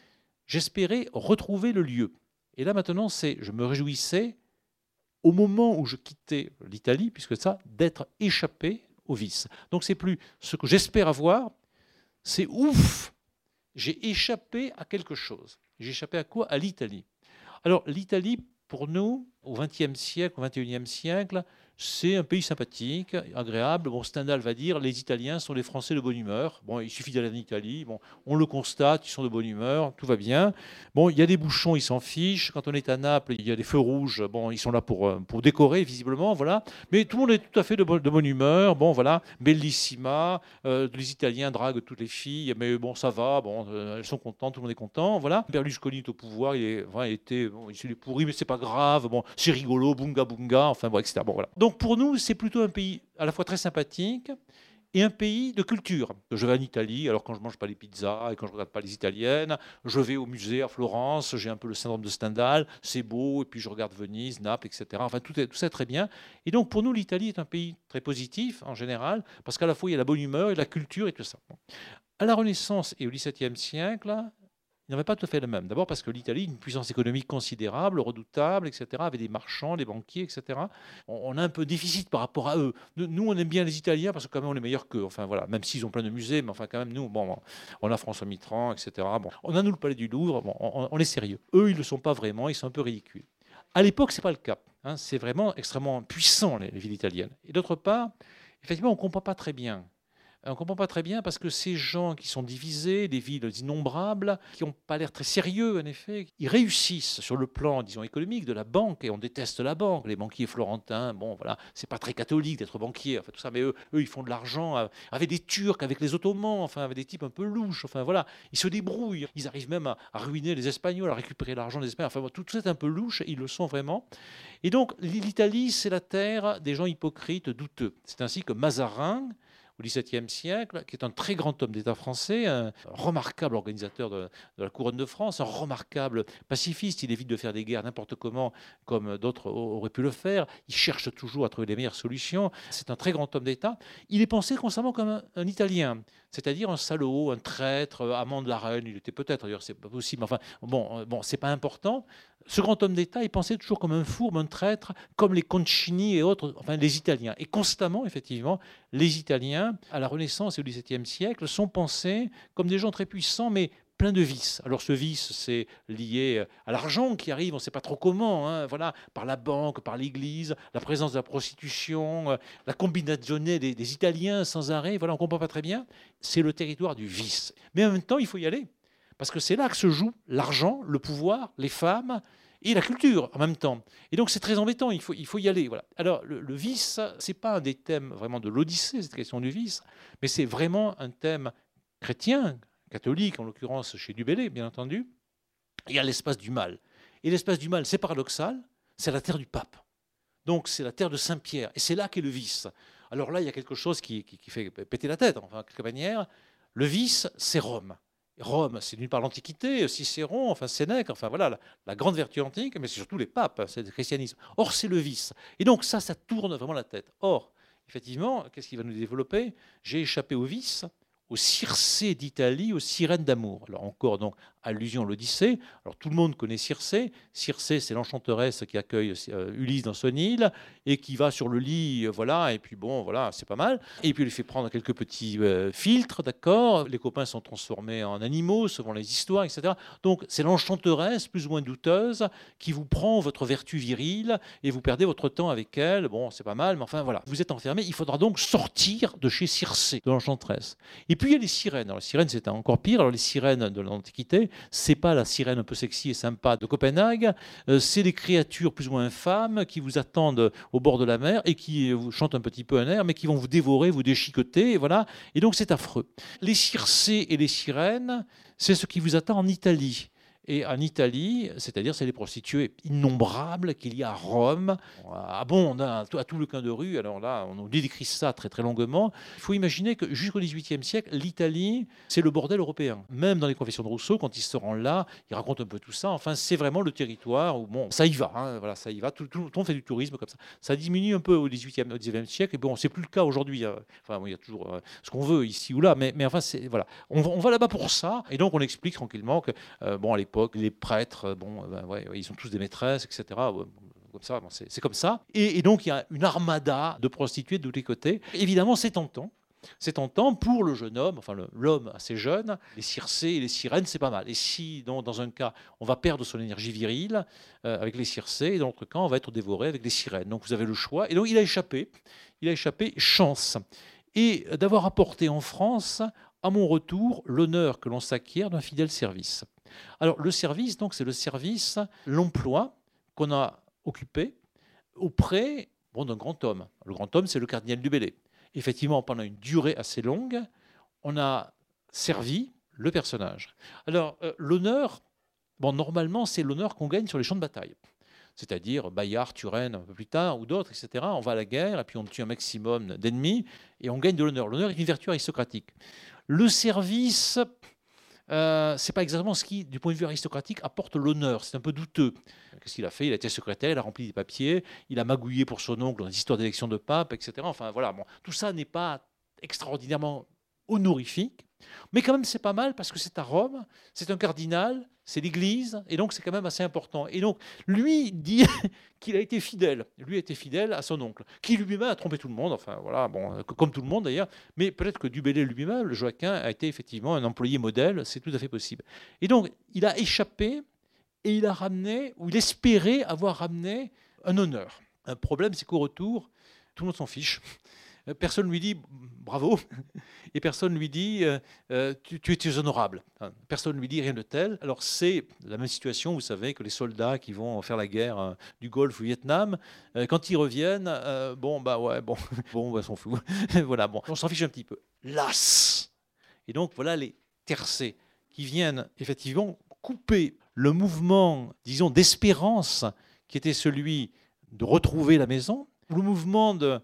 j'espérais retrouver le lieu. Et là maintenant, c'est je me réjouissais au moment où je quittais l'Italie, puisque ça, d'être échappé au vice. Donc c'est plus ce que j'espère avoir, c'est ouf, j'ai échappé à quelque chose. J'ai échappé à quoi? À l'Italie. Alors l'Italie, pour nous, au XXe siècle, au XXIe siècle, c'est un pays sympathique, agréable. Bon, Stendhal va dire les Italiens sont les Français de bonne humeur. Bon, il suffit d'aller en Italie. Bon, on le constate, ils sont de bonne humeur, tout va bien. Bon, il y a des bouchons, ils s'en fichent. Quand on est à Naples, il y a des feux rouges. Bon, ils sont là pour, euh, pour décorer, visiblement, voilà. Mais tout le monde est tout à fait de, bonne, humeur. Bon, voilà, bellissima. Euh, les Italiens draguent toutes les filles, mais bon, ça va. Bon, euh, elles sont contentes, tout le monde est content, voilà. Berlusconi est au pouvoir, il, est, voilà, il était, bon, il est pourri, mais c'est pas grave. Bon, c'est rigolo, bunga bunga, enfin, bon, etc. Bon, voilà. Pour nous, c'est plutôt un pays à la fois très sympathique et un pays de culture. Je vais en Italie, alors quand je mange pas les pizzas et quand je regarde pas les italiennes, je vais au musée à Florence, j'ai un peu le syndrome de Stendhal, c'est beau, et puis je regarde Venise, Naples, etc. Enfin, tout, tout ça est très bien. Et donc, pour nous, l'Italie est un pays très positif en général, parce qu'à la fois, il y a la bonne humeur et la culture et tout ça. À la Renaissance et au XVIIe siècle, il n'avait pas tout à fait le même. D'abord parce que l'Italie, une puissance économique considérable, redoutable, etc., avait des marchands, des banquiers, etc. On, a un peu déficit par rapport à eux. Nous, on aime bien les Italiens parce que quand même on est meilleurs qu'eux. Enfin voilà, même s'ils ont plein de musées, mais enfin quand même nous, bon, on a François Mitterrand, etc. On a nous le Palais du Louvre. Bon, on, est sérieux. Eux, ils ne le sont pas vraiment. Ils sont un peu ridicules. À l'époque, c'est pas le cas. Hein. c'est vraiment extrêmement puissant les, les villes italiennes. Et d'autre part, effectivement, on comprend pas très bien on ne comprend pas très bien parce que ces gens qui sont divisés, des villes innombrables, qui n'ont pas l'air très sérieux en effet, ils réussissent sur le plan, disons, économique de la banque et on déteste la banque. Les banquiers florentins, bon voilà, c'est pas très catholique d'être banquier, enfin tout ça, mais eux, ils font de l'argent euh, avec des Turcs, avec les Ottomans, enfin avec des types un peu louches, enfin voilà, ils se débrouillent, ils arrivent même à, ruiner les Espagnols, à récupérer l'argent des Espagnols, enfin tout, tout ça est un peu louche, ils le sont vraiment. Et donc l'Italie, c'est la terre des gens hypocrites, douteux. C'est ainsi que Mazarin, au XVIIe siècle, qui est un très grand homme d'État français, un remarquable organisateur de, la couronne de France, un remarquable pacifiste. Il évite de faire des guerres n'importe comment, comme d'autres auraient pu le faire. Il cherche toujours à trouver les meilleures solutions. C'est un très grand homme d'État. Il est pensé constamment comme un, Italien, c'est-à-dire un salaud, un traître, amant de la reine. Il était peut-être, d'ailleurs, c'est pas possible. Enfin, bon, euh, bon, c'est pas important. Ce grand homme d'État, il pensait toujours comme un fourbe, un traître, comme les Concini et autres, enfin les Italiens. Et constamment, effectivement, les Italiens, à la Renaissance et au XVIIe siècle, sont pensés comme des gens très puissants, mais plein de vices. Alors ce vice, c'est lié à l'argent qui arrive, on ne sait pas trop comment, hein, voilà, par la banque, par l'Église, la présence de la prostitution, euh, la combinaison des, des, Italiens sans arrêt, voilà, on ne comprend pas très bien. C'est le territoire du vice. Mais en même temps, il faut y aller. Parce que c'est là que se joue l'argent, le pouvoir, les femmes et la culture en même temps. Et donc c'est très embêtant, il faut, il faut y aller. Voilà. Alors le, vice, ce n'est pas un des thèmes vraiment de l'Odyssée, cette question du vice, mais c'est vraiment un thème chrétien, catholique en l'occurrence chez Dubélé, bien entendu. Il y a l'espace du mal. Et l'espace du mal, c'est paradoxal, c'est la terre du pape. Donc c'est la terre de Saint-Pierre. Et c'est là qu'est le vice. Alors là, il y a quelque chose qui, qui, fait péter la tête, enfin, quelque manière. Le vice, c'est Rome. Rome, c'est d'une part l'Antiquité, Cicéron, enfin Sénèque, enfin voilà, la, grande vertu antique, mais c'est surtout les papes, hein, c'est le christianisme. Or, c'est le vice. Et donc ça, ça tourne vraiment la tête. Or, effectivement, qu'est-ce qui va nous développer? J'ai échappé au vice, au Circé d'Italie, aux sirènes d'amour. Alors encore donc allusion à l'Odyssée. Alors tout le monde connaît Circé. Circé, c'est l'enchanteresse qui accueille euh, Ulysse dans son île et qui va sur le lit, euh, voilà. Et puis bon, voilà, c'est pas mal. Et puis il fait prendre quelques petits euh, filtres, d'accord. Les copains sont transformés en animaux selon les histoires, etc. Donc c'est l'enchanteresse plus ou moins douteuse qui vous prend votre vertu virile et vous perdez votre temps avec elle. Bon, c'est pas mal, mais enfin voilà, vous êtes enfermé. Il faudra donc sortir de chez Circé, de l'enchanteresse. Et puis il y a les sirènes. Alors les sirènes, c'est encore pire. Alors les sirènes de l'Antiquité, c'est pas la sirène un peu sexy et sympa de Copenhague, euh, c'est des créatures plus ou moins infâmes qui vous attendent au bord de la mer et qui vous chantent un petit peu un air, mais qui vont vous dévorer, vous déchiqueter, et voilà. Et donc c'est affreux. Les circés et les sirènes, c'est ce qui vous attend en Italie. Et en Italie, c'est-à-dire c'est les prostituées innombrables qu'il y a à Rome. Ah bon, on a à tout le coin de rue. Alors là, on décrit ça très très longuement. Il faut imaginer que jusqu'au XVIIIe siècle, l'Italie, c'est le bordel européen. Même dans les confessions de Rousseau, quand il se rend là, il raconte un peu tout ça. Enfin, c'est vraiment le territoire où bon, ça y va. Hein, voilà, ça y va. Tout, le monde fait du tourisme comme ça. Ça diminue un peu au XVIIIe, au XIXe siècle. Et bon, c'est plus le cas aujourd'hui. Hein. Enfin, il y a toujours euh, ce qu'on veut ici ou là, mais, mais enfin, c'est voilà. On, va là-bas pour ça. Et donc, on explique tranquillement que euh, bon, à l'époque les prêtres, bon, ben ils sont tous des maîtresses, etc. comme ça, c'est comme ça. Et, et, donc il y a une armada de prostituées de tous les côtés. Évidemment, c'est tentant. C'est tentant pour le jeune homme, enfin l'homme assez jeune, les circés et les sirènes, c'est pas mal. Et si dans, un cas, on va perdre son énergie virile euh, avec les circés, et dans l'autre cas, on va être dévoré avec les sirènes. Donc vous avez le choix. Et donc il a échappé. Il a échappé chance. Et d'avoir apporté en France, à mon retour, l'honneur que l'on s'acquiert d'un fidèle service. Alors le service, donc, c'est le service, l'emploi qu'on a occupé auprès bon, d'un grand homme. Le grand homme, c'est le cardinal du Bellay effectivement, pendant une durée assez longue, on a servi le personnage. Alors, euh, l'honneur, bon, normalement, c'est l'honneur qu'on gagne sur les champs de bataille. C'est-à-dire Bayard, Turenne, un peu plus tard, ou d'autres, etc. On va à la guerre, et puis on tue un maximum d'ennemis, et on gagne de l'honneur. L'honneur est une vertu aristocratique. Le service, euh, c'est pas exactement ce qui, du point de vue aristocratique, apporte l'honneur. C'est un peu douteux. Qu'est-ce qu'il a fait? Il a été secrétaire, il a rempli des papiers, il a magouillé pour son oncle dans les histoires d'élection de pape, etc. Enfin voilà, bon, tout ça n'est pas extraordinairement honorifique. Mais quand même, c'est pas mal parce que c'est à Rome, c'est un cardinal, c'est l'Église, et donc c'est quand même assez important. Et donc, lui dit *laughs* qu'il a été fidèle. Lui a été fidèle à son oncle, qui lui-même a trompé tout le monde, enfin voilà, bon, comme tout le monde d'ailleurs, mais peut-être que Dubélé lui-même, le Joaquin, a été effectivement un employé modèle, c'est tout à fait possible. Et donc, il a échappé et il a ramené, ou il espérait avoir ramené un honneur. Un problème, c'est qu'au retour, tout le monde s'en fiche. Euh, personne ne lui dit bravo et personne ne lui dit euh, euh, tu, tu, es honorable. Personne ne lui dit rien de tel. Alors c'est la même situation, vous savez, que les soldats qui vont faire la guerre du Golfe au Vietnam, quand ils reviennent, bon, bah ouais, bon, *laughs* bon, bah, s'en fout. *laughs* voilà, bon, on s'en fiche un petit peu. Las Et donc voilà les tercés qui viennent effectivement couper le mouvement, disons, d'espérance qui était celui de retrouver la maison, le mouvement de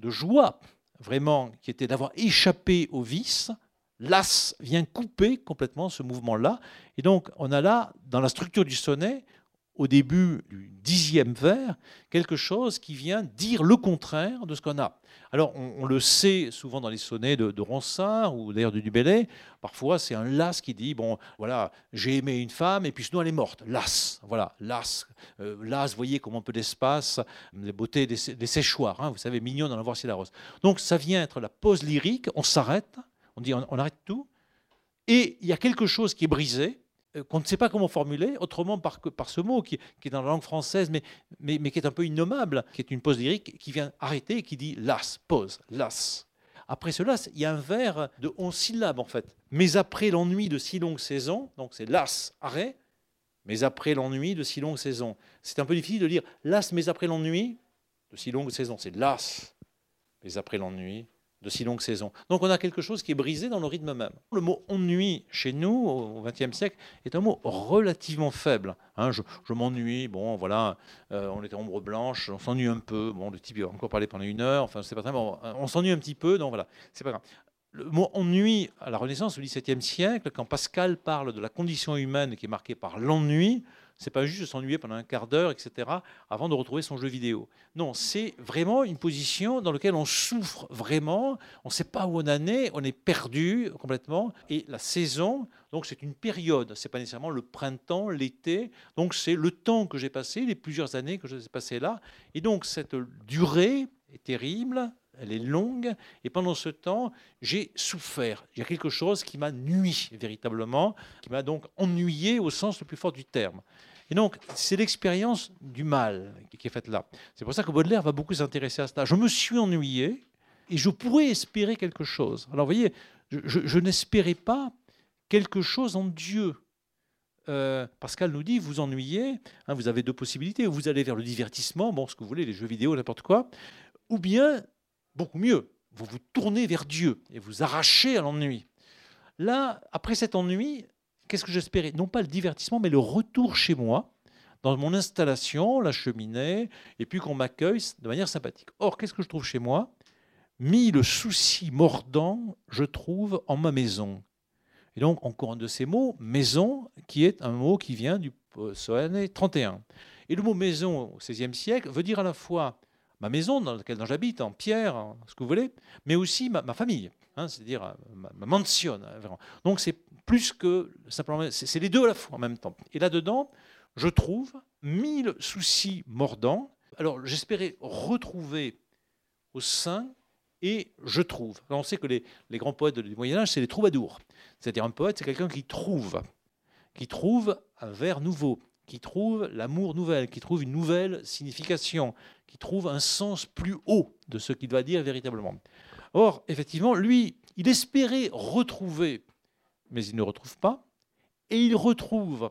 de joie, vraiment, qui était d'avoir échappé au vice, l'as vient couper complètement ce mouvement-là. Et donc, on a là, dans la structure du sonnet, au début du dixième vers, quelque chose qui vient dire le contraire de ce qu'on a. Alors, on, le sait souvent dans les sonnets de, Ronsard ou d'ailleurs de Dubélé. Parfois, c'est un las qui dit Bon, voilà, j'ai aimé une femme et puis sinon elle est morte. Las, voilà, las. Euh, las, voyez comment peu d'espace, les beautés des, séchoirs. Hein, vous savez, mignon dans la Voici la rose. Donc, ça vient être la pause lyrique. On s'arrête, on dit on arrête tout. Et il y a quelque chose qui est brisé qu'on ne sait pas comment formuler, autrement par, ce mot qui, est dans la langue française, mais, qui est un peu innommable, qui est une pause lyrique qui vient arrêter et qui dit las, pause, las. Après cela, il y a un vers de 11 syllabes en fait. Mais après l'ennui de si longues saisons, donc c'est las, arrêt, mais après l'ennui de si longues saisons. C'est un peu difficile de dire las, mais après l'ennui de si longues saisons. C'est las, mais après l'ennui de si longues saisons. Donc on a quelque chose qui est brisé dans le rythme même. Le mot ennui chez nous au XXe siècle est un mot relativement faible. Hein. je, m'ennuie, bon voilà, euh, on était ombre blanche, on s'ennuie un peu. Bon, le type il va encore parler pendant une heure. Enfin, c'est pas très bon. On s'ennuie un petit peu, donc voilà, c'est pas grave. Le mot ennui à la Renaissance au XVIIe siècle, quand Pascal parle de la condition humaine qui est marquée par l'ennui, c'est pas juste s'ennuyer pendant un quart d'heure, etc., avant de retrouver son jeu vidéo. Non, c'est vraiment une position dans laquelle on souffre vraiment, on ne sait pas où on en est, on est perdu complètement. Et la saison, donc c'est une période, c'est pas nécessairement le printemps, l'été, donc c'est le temps que j'ai passé, les plusieurs années que j'ai passé là. Et donc cette durée est terrible, elle est longue, et pendant ce temps, j'ai souffert. Il y a quelque chose qui m'a nui véritablement, qui m'a donc ennuyé au sens le plus fort du terme. Et donc, c'est l'expérience du mal qui est faite là. C'est pour ça que Baudelaire va beaucoup s'intéresser à cela. Je me suis ennuyé et je pourrais espérer quelque chose. Alors, vous voyez, je, n'espérais pas quelque chose en Dieu. Euh, Pascal nous dit, vous ennuyez, hein, vous avez deux possibilités, vous allez vers le divertissement, bon, ce que vous voulez, les jeux vidéo, n'importe quoi, ou bien, beaucoup mieux, vous vous tournez vers Dieu et vous arrachez à l'ennui. Là, après cet ennui, qu'est-ce que j'espérais? Non pas le divertissement, mais le retour chez moi, dans mon installation, la cheminée, et puis qu'on m'accueille de manière sympathique. Or, qu'est-ce que je trouve chez moi? Mis le souci mordant, je trouve en ma maison. Et donc, encore un de ces mots, maison, qui est un mot qui vient du sonnet 31. Et le mot maison au XVIe siècle veut dire à la fois ma maison dans laquelle j'habite, en pierre, ce que vous voulez, mais aussi ma, famille, hein, c'est-à-dire euh, ma. Hein, donc c'est plus que simplement. C'est les deux à la fois en même temps. Et là-dedans, je trouve mille soucis mordants. Alors j'espérais retrouver au sein et je trouve. On sait que les, les grands poètes du Moyen Âge, c'est les troubadours. C'est-à-dire un poète, c'est quelqu'un qui trouve, qui trouve un vers nouveau, qui trouve l'amour nouvel, qui trouve une nouvelle signification, qui trouve un sens plus haut de ce qu'il va dire véritablement. Or, effectivement, lui, il espérait retrouver, mais il ne retrouve pas, et il retrouve,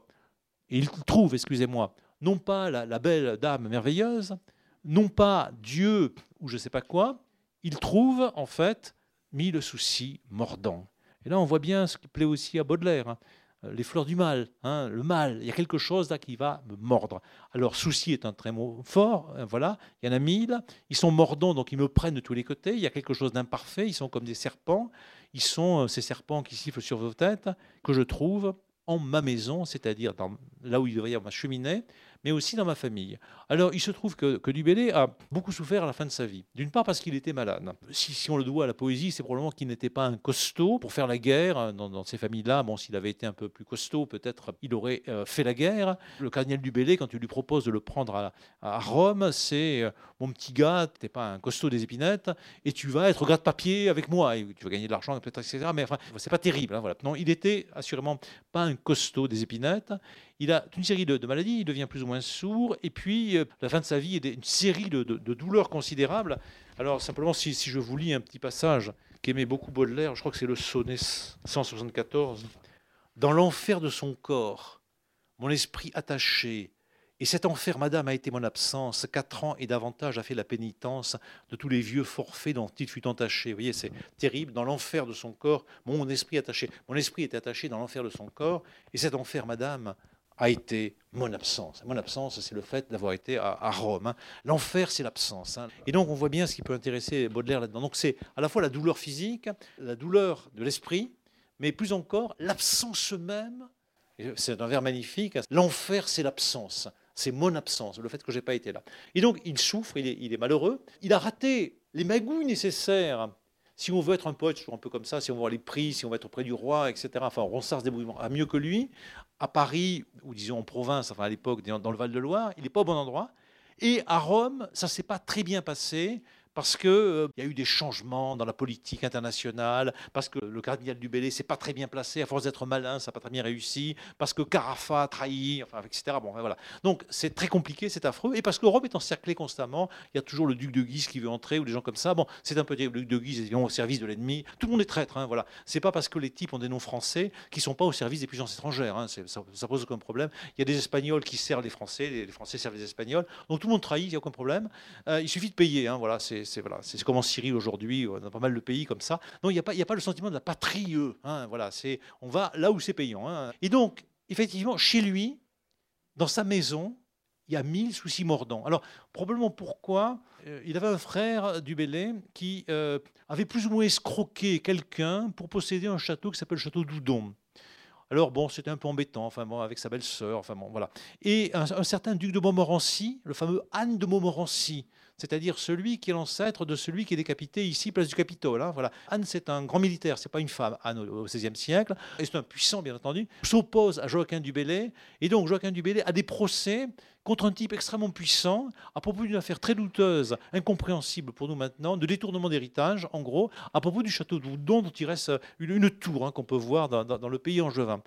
il trouve, excusez-moi, non pas la, belle dame merveilleuse, non pas Dieu ou je ne sais pas quoi, il trouve en fait mille soucis mordants. Et là, on voit bien ce qui plaît aussi à Baudelaire. Hein. Euh, les fleurs du mal, hein, le mal, il y a quelque chose là qui va me mordre. Alors souci est un très mot fort, hein, voilà, il y en a mille, ils sont mordants, donc ils me prennent de tous les côtés, il y a quelque chose d'imparfait, ils sont comme des serpents, ils sont euh, ces serpents qui sifflent sur vos têtes, que je trouve en ma maison, c'est-à-dire là où il devrait y avoir ma cheminée, mais aussi dans ma famille. Alors, il se trouve que, que Dubélé a beaucoup souffert à la fin de sa vie. D'une part parce qu'il était malade. Si, on le doit à la poésie, c'est probablement qu'il n'était pas un costaud pour faire la guerre hein, dans, ces familles-là. Bon, s'il avait été un peu plus costaud, peut-être il aurait euh, fait la guerre. Le cardinal Dubélé, quand il lui propose de le prendre à, Rome, c'est euh, mon petit gars, tu n'es pas un costaud des épinettes, et tu vas être garde-papier avec moi, et tu vas gagner de l'argent, etc. Mais enfin, c'est pas terrible. Hein. Non, il était assurément pas un costaud des épinettes. Il a une série de, maladies, il devient plus ou moins sourd, et puis euh, la fin de sa vie est une série de, douleurs considérables. Alors simplement, si, je vous lis un petit passage qu'aimait beaucoup Baudelaire, je crois que c'est le sonnet 174, Dans l'enfer de son corps, mon esprit attaché, et cet enfer, madame, a été mon absence. Quatre ans et davantage a fait la pénitence de tous les vieux forfaits dont il fut entaché. Vous voyez, c'est terrible. Dans l'enfer de son corps, mon esprit attaché. Mon esprit était attaché dans l'enfer de son corps. Et cet enfer, madame, a été mon absence. Mon absence, c'est le fait d'avoir été à, Rome. Hein. L'enfer, c'est l'absence. Hein. Et donc, on voit bien ce qui peut intéresser Baudelaire là-dedans. Donc, c'est à la fois la douleur physique, la douleur de l'esprit, mais plus encore l'absence même. C'est un vers magnifique. Hein. L'enfer, c'est l'absence. C'est mon absence, le fait que je n'ai pas été là. Et donc, il souffre, il est, il est malheureux. Il a raté les magouilles nécessaires si on veut être un poète, toujours un peu comme ça, si on veut avoir les prix, si on veut être auprès du roi, etc. Enfin, Ronsard se débrouille à mieux que lui. À Paris, ou disons en province, enfin à l'époque, dans le Val-de-Loire, il n'est pas au bon endroit. Et à Rome, ça ne s'est pas très bien passé parce qu'il euh, y a eu des changements dans la politique internationale, parce que le cardinal du Bellay s'est pas très bien placé, à force d'être malin, ça n'a pas très bien réussi, parce que Carafa a trahi, enfin, etc. Bon, voilà. Donc c'est très compliqué, c'est affreux, et parce que l'Europe est encerclée constamment, il y a toujours le duc de Guise qui veut entrer, ou des gens comme ça. Bon, c'est un peu le duc de Guise, vont au service de l'ennemi. Tout le monde est traître, hein, voilà. C'est pas parce que les types ont des noms français qui sont pas au service des puissances étrangères, hein, ça, ça, pose aucun problème. Il y a des Espagnols qui servent les Français, les, Français servent les Espagnols, donc tout le monde trahit, il n'y a aucun problème. Euh, il suffit de payer, hein, voilà, c'est comme en Syrie aujourd'hui, a pas mal de pays comme ça. Non, il n'y a, pas, a pas le sentiment de la patrie. Hein, voilà, on va là où c'est payant. Hein. Et donc, effectivement, chez lui, dans sa maison, il y a mille soucis mordants. Alors, probablement pourquoi euh, Il avait un frère du Bélé qui euh, avait plus ou moins escroqué quelqu'un pour posséder un château qui s'appelle le château d'Oudon. Alors bon, c'était un peu embêtant, enfin bon, avec sa belle-sœur, enfin bon, voilà. Et un, certain duc de Montmorency, le fameux Anne de Montmorency, c'est-à-dire celui qui est l'ancêtre de celui qui est décapité ici, place du Capitole. Hein, voilà. Anne, c'est un grand militaire, c'est pas une femme, Anne au XVIe siècle, et c'est un puissant, bien entendu, s'oppose à Joaquin du Bellay, et donc Joaquin du Bellay a des procès contre un type extrêmement puissant à propos d'une affaire très douteuse, incompréhensible pour nous maintenant, de détournement d'héritage, en gros, à propos du château d'Oudon, dont il reste une, tour hein, qu'on peut voir dans, dans, le pays angevin.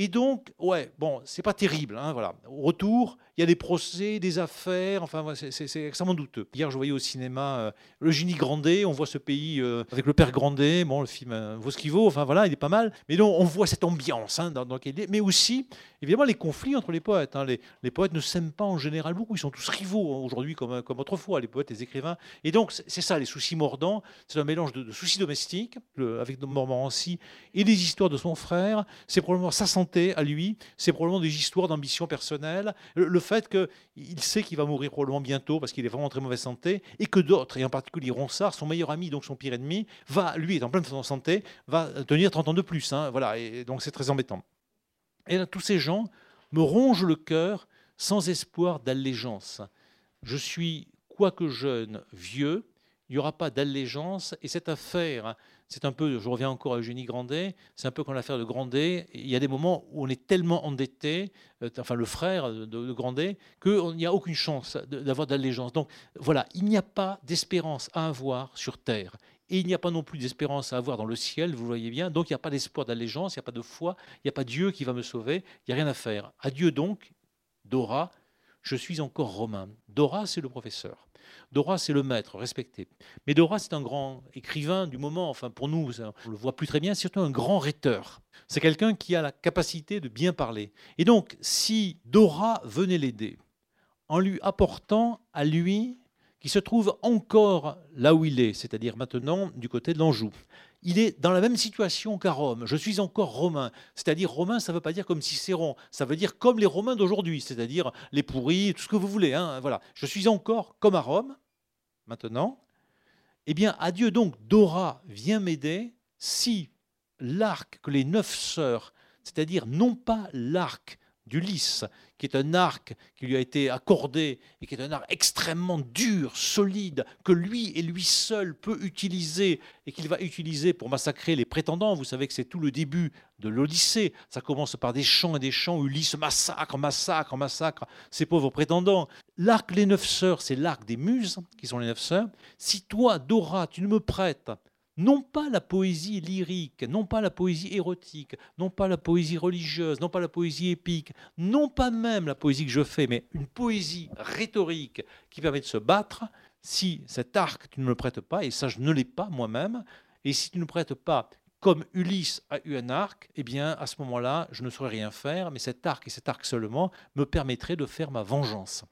Et donc, ouais, bon, c'est pas terrible. Hein, voilà. Au retour, il y a des procès, des affaires, enfin, c'est extrêmement douteux. Hier, je voyais au cinéma euh, Le Génie Grandet, on voit ce pays euh, avec le père Grandet, bon, le film euh, vaut ce qu'il vaut, enfin voilà, il est pas mal. Mais donc, on voit cette ambiance hein, dans, laquelle il est, mais aussi, évidemment, les conflits entre les poètes. Hein. Les, les, poètes ne s'aiment pas en général beaucoup, ils sont tous rivaux aujourd'hui, comme, comme autrefois, les poètes, les écrivains. Et donc, c'est ça, les soucis mordants, c'est un mélange de, soucis domestiques, le, avec Montmorency, et des histoires de son frère, c'est probablement sa santé à lui, c'est probablement des histoires d'ambition personnelle. Le, fait qu'il sait qu'il va mourir probablement bientôt parce qu'il est vraiment en très mauvaise santé, et que d'autres, et en particulier Ronsard, son meilleur ami, donc son pire ennemi, va, lui, est en pleine santé, va tenir 30 ans de plus. Hein, voilà, et donc c'est très embêtant. Et là, tous ces gens me rongent le cœur sans espoir d'allégeance. Je suis, quoique jeune, vieux, il n'y aura pas d'allégeance, et cette affaire c'est un peu, je reviens encore à Eugénie Grandet, c'est un peu comme l'affaire de Grandet. Il y a des moments où on est tellement endetté, euh, enfin le frère de, de Grandet, qu'il n'y a aucune chance d'avoir d'allégeance. Donc voilà, il n'y a pas d'espérance à avoir sur terre. Et il n'y a pas non plus d'espérance à avoir dans le ciel, vous voyez bien. Donc il n'y a pas d'espoir d'allégeance, il n'y a pas de foi, il n'y a pas Dieu qui va me sauver, il n'y a rien à faire. Adieu donc, Dora, je suis encore romain. Dora, c'est le professeur. Dora, c'est le maître, respecté. Mais Dora, c'est un grand écrivain du moment, enfin pour nous, on le voit plus très bien, surtout un grand rhéteur. C'est quelqu'un qui a la capacité de bien parler. Et donc, si Dora venait l'aider, en lui apportant à lui, qui se trouve encore là où il est, c'est-à-dire maintenant du côté de l'Anjou, il est dans la même situation qu'à Rome. Je suis encore romain. C'est-à-dire romain, ça ne veut pas dire comme Cicéron. Ça veut dire comme les Romains d'aujourd'hui, c'est-à-dire les pourris, tout ce que vous voulez. Hein, voilà. Je suis encore comme à Rome, maintenant. Eh bien, adieu donc, Dora vient m'aider si l'arc que les neuf sœurs, c'est-à-dire non pas l'arc d'Ulysse, qui est un arc qui lui a été accordé et qui est un arc extrêmement dur, solide, que lui et lui seul peut utiliser et qu'il va utiliser pour massacrer les prétendants. Vous savez que c'est tout le début de l'Odyssée. Ça commence par des chants et des chants. Ulysse massacre, massacre, massacre ces pauvres prétendants. L'arc Les Neuf Sœurs, c'est l'arc des muses, qui sont les Neuf Sœurs. Si toi, Dora, tu ne me prêtes non pas la poésie lyrique, non pas la poésie érotique, non pas la poésie religieuse, non pas la poésie épique, non pas même la poésie que je fais, mais une poésie rhétorique qui permet de se battre, si cet arc tu ne me le prêtes pas, et ça je ne l'ai pas moi-même, et si tu ne me prêtes pas comme Ulysse a eu un arc, eh bien à ce moment-là, je ne saurais rien faire, mais cet arc et cet arc seulement me permettrait de faire ma vengeance.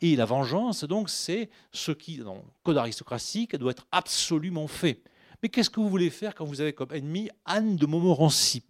Et la vengeance, donc, c'est ce qui, dans le code aristocratique, doit être absolument fait. Mais qu'est-ce que vous voulez faire quand vous avez comme ennemi Anne de Montmorency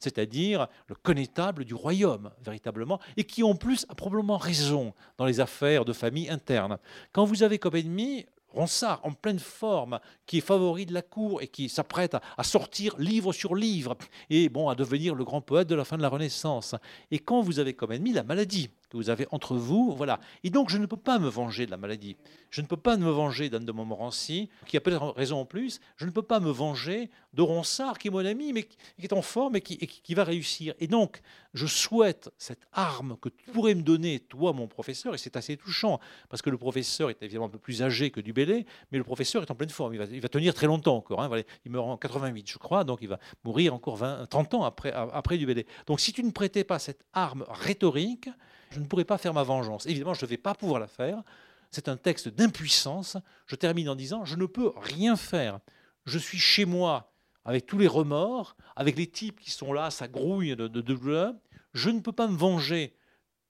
c'est-à-dire le connétable du royaume, véritablement, et qui en plus a probablement raison dans les affaires de famille interne. Quand vous avez comme ennemi Ronsard, en pleine forme, qui est favori de la cour et qui s'apprête à, sortir livre sur livre, et bon, à devenir le grand poète de la fin de la Renaissance. Et quand vous avez comme ennemi la maladie, vous avez entre vous, voilà. Et donc, je ne peux pas me venger de la maladie. Je ne peux pas me venger d'Anne de Montmorency, qui a peut-être raison en plus. Je ne peux pas me venger de Ronsard, qui est mon ami, mais qui est en forme et qui, va réussir. Et donc, je souhaite cette arme que tu pourrais me donner, toi, mon professeur, et c'est assez touchant, parce que le professeur est évidemment un peu plus âgé que Dubélé, mais le professeur est en pleine forme. Il va, il va tenir très longtemps encore. Hein. Il meurt en 88, je crois, donc il va mourir encore 20, 30 ans après, après Dubélé. Donc, si tu ne prêtais pas cette arme rhétorique, je ne pourrais pas faire ma vengeance. Évidemment, je ne vais pas pouvoir la faire. C'est un texte d'impuissance. Je termine en disant, je ne peux rien faire. Je suis chez moi avec tous les remords, avec les types qui sont là, ça grouille de, douleur. Je ne peux pas me venger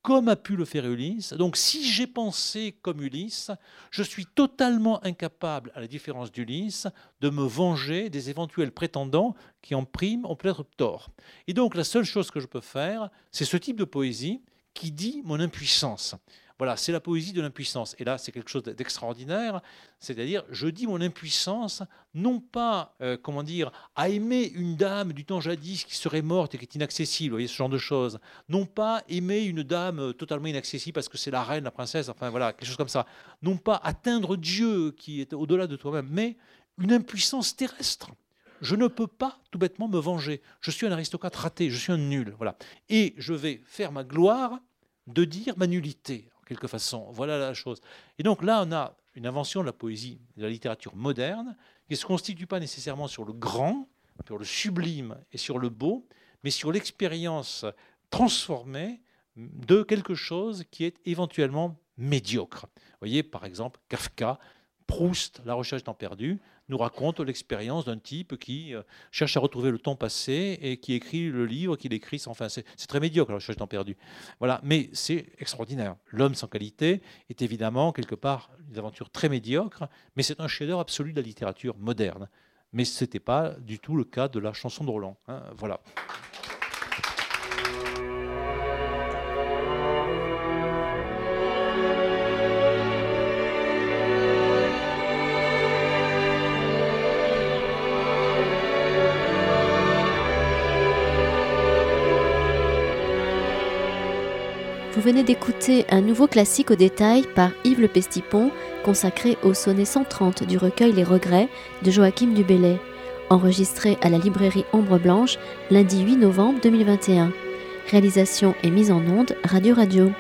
comme a pu le faire Ulysse. Donc si j'ai pensé comme Ulysse, je suis totalement incapable, à la différence d'Ulysse, de me venger des éventuels prétendants qui en prime ont peut-être tort. Et donc la seule chose que je peux faire, c'est ce type de poésie qui dit mon impuissance. Voilà, c'est la poésie de l'impuissance. Et là, c'est quelque chose d'extraordinaire. C'est-à-dire, je dis mon impuissance, non pas, euh, comment dire, à aimer une dame du temps jadis qui serait morte et qui est inaccessible, vous voyez, ce genre de choses. Non pas aimer une dame euh, totalement inaccessible parce que c'est la reine, la princesse, enfin voilà, quelque chose comme ça. Non pas atteindre Dieu qui est au-delà de toi-même, mais une impuissance terrestre. Je ne peux pas tout bêtement me venger. Je suis un aristocrate raté, je suis un nul. Voilà. Et je vais faire ma gloire de dire ma nullité, en quelque façon. Voilà la chose. Et donc là, on a une invention de la poésie, de la littérature moderne, qui ne se constitue pas nécessairement sur le grand, sur le sublime et sur le beau, mais sur l'expérience transformée de quelque chose qui est éventuellement médiocre. Vous voyez, par exemple, Kafka, Proust, La recherche temps perdu, nous raconte l'expérience d'un type qui euh, cherche à retrouver le temps passé et qui écrit le livre qu'il écrit. Enfin, c'est très médiocre, la recherche temps perdu. Voilà, mais c'est extraordinaire. L'homme sans qualité est évidemment quelque part une aventure très médiocre, mais c'est un chef-d'œuvre absolu de la littérature moderne. Mais ce n'était pas du tout le cas de la chanson de Roland. Hein. voilà. Venez d'écouter un nouveau classique au détail par Yves Le Pestipon, consacré au sonnet 130 du recueil Les Regrets de Joachim du enregistré à la librairie Ombre Blanche lundi 8 novembre 2021. Réalisation et mise en onde Radio Radio.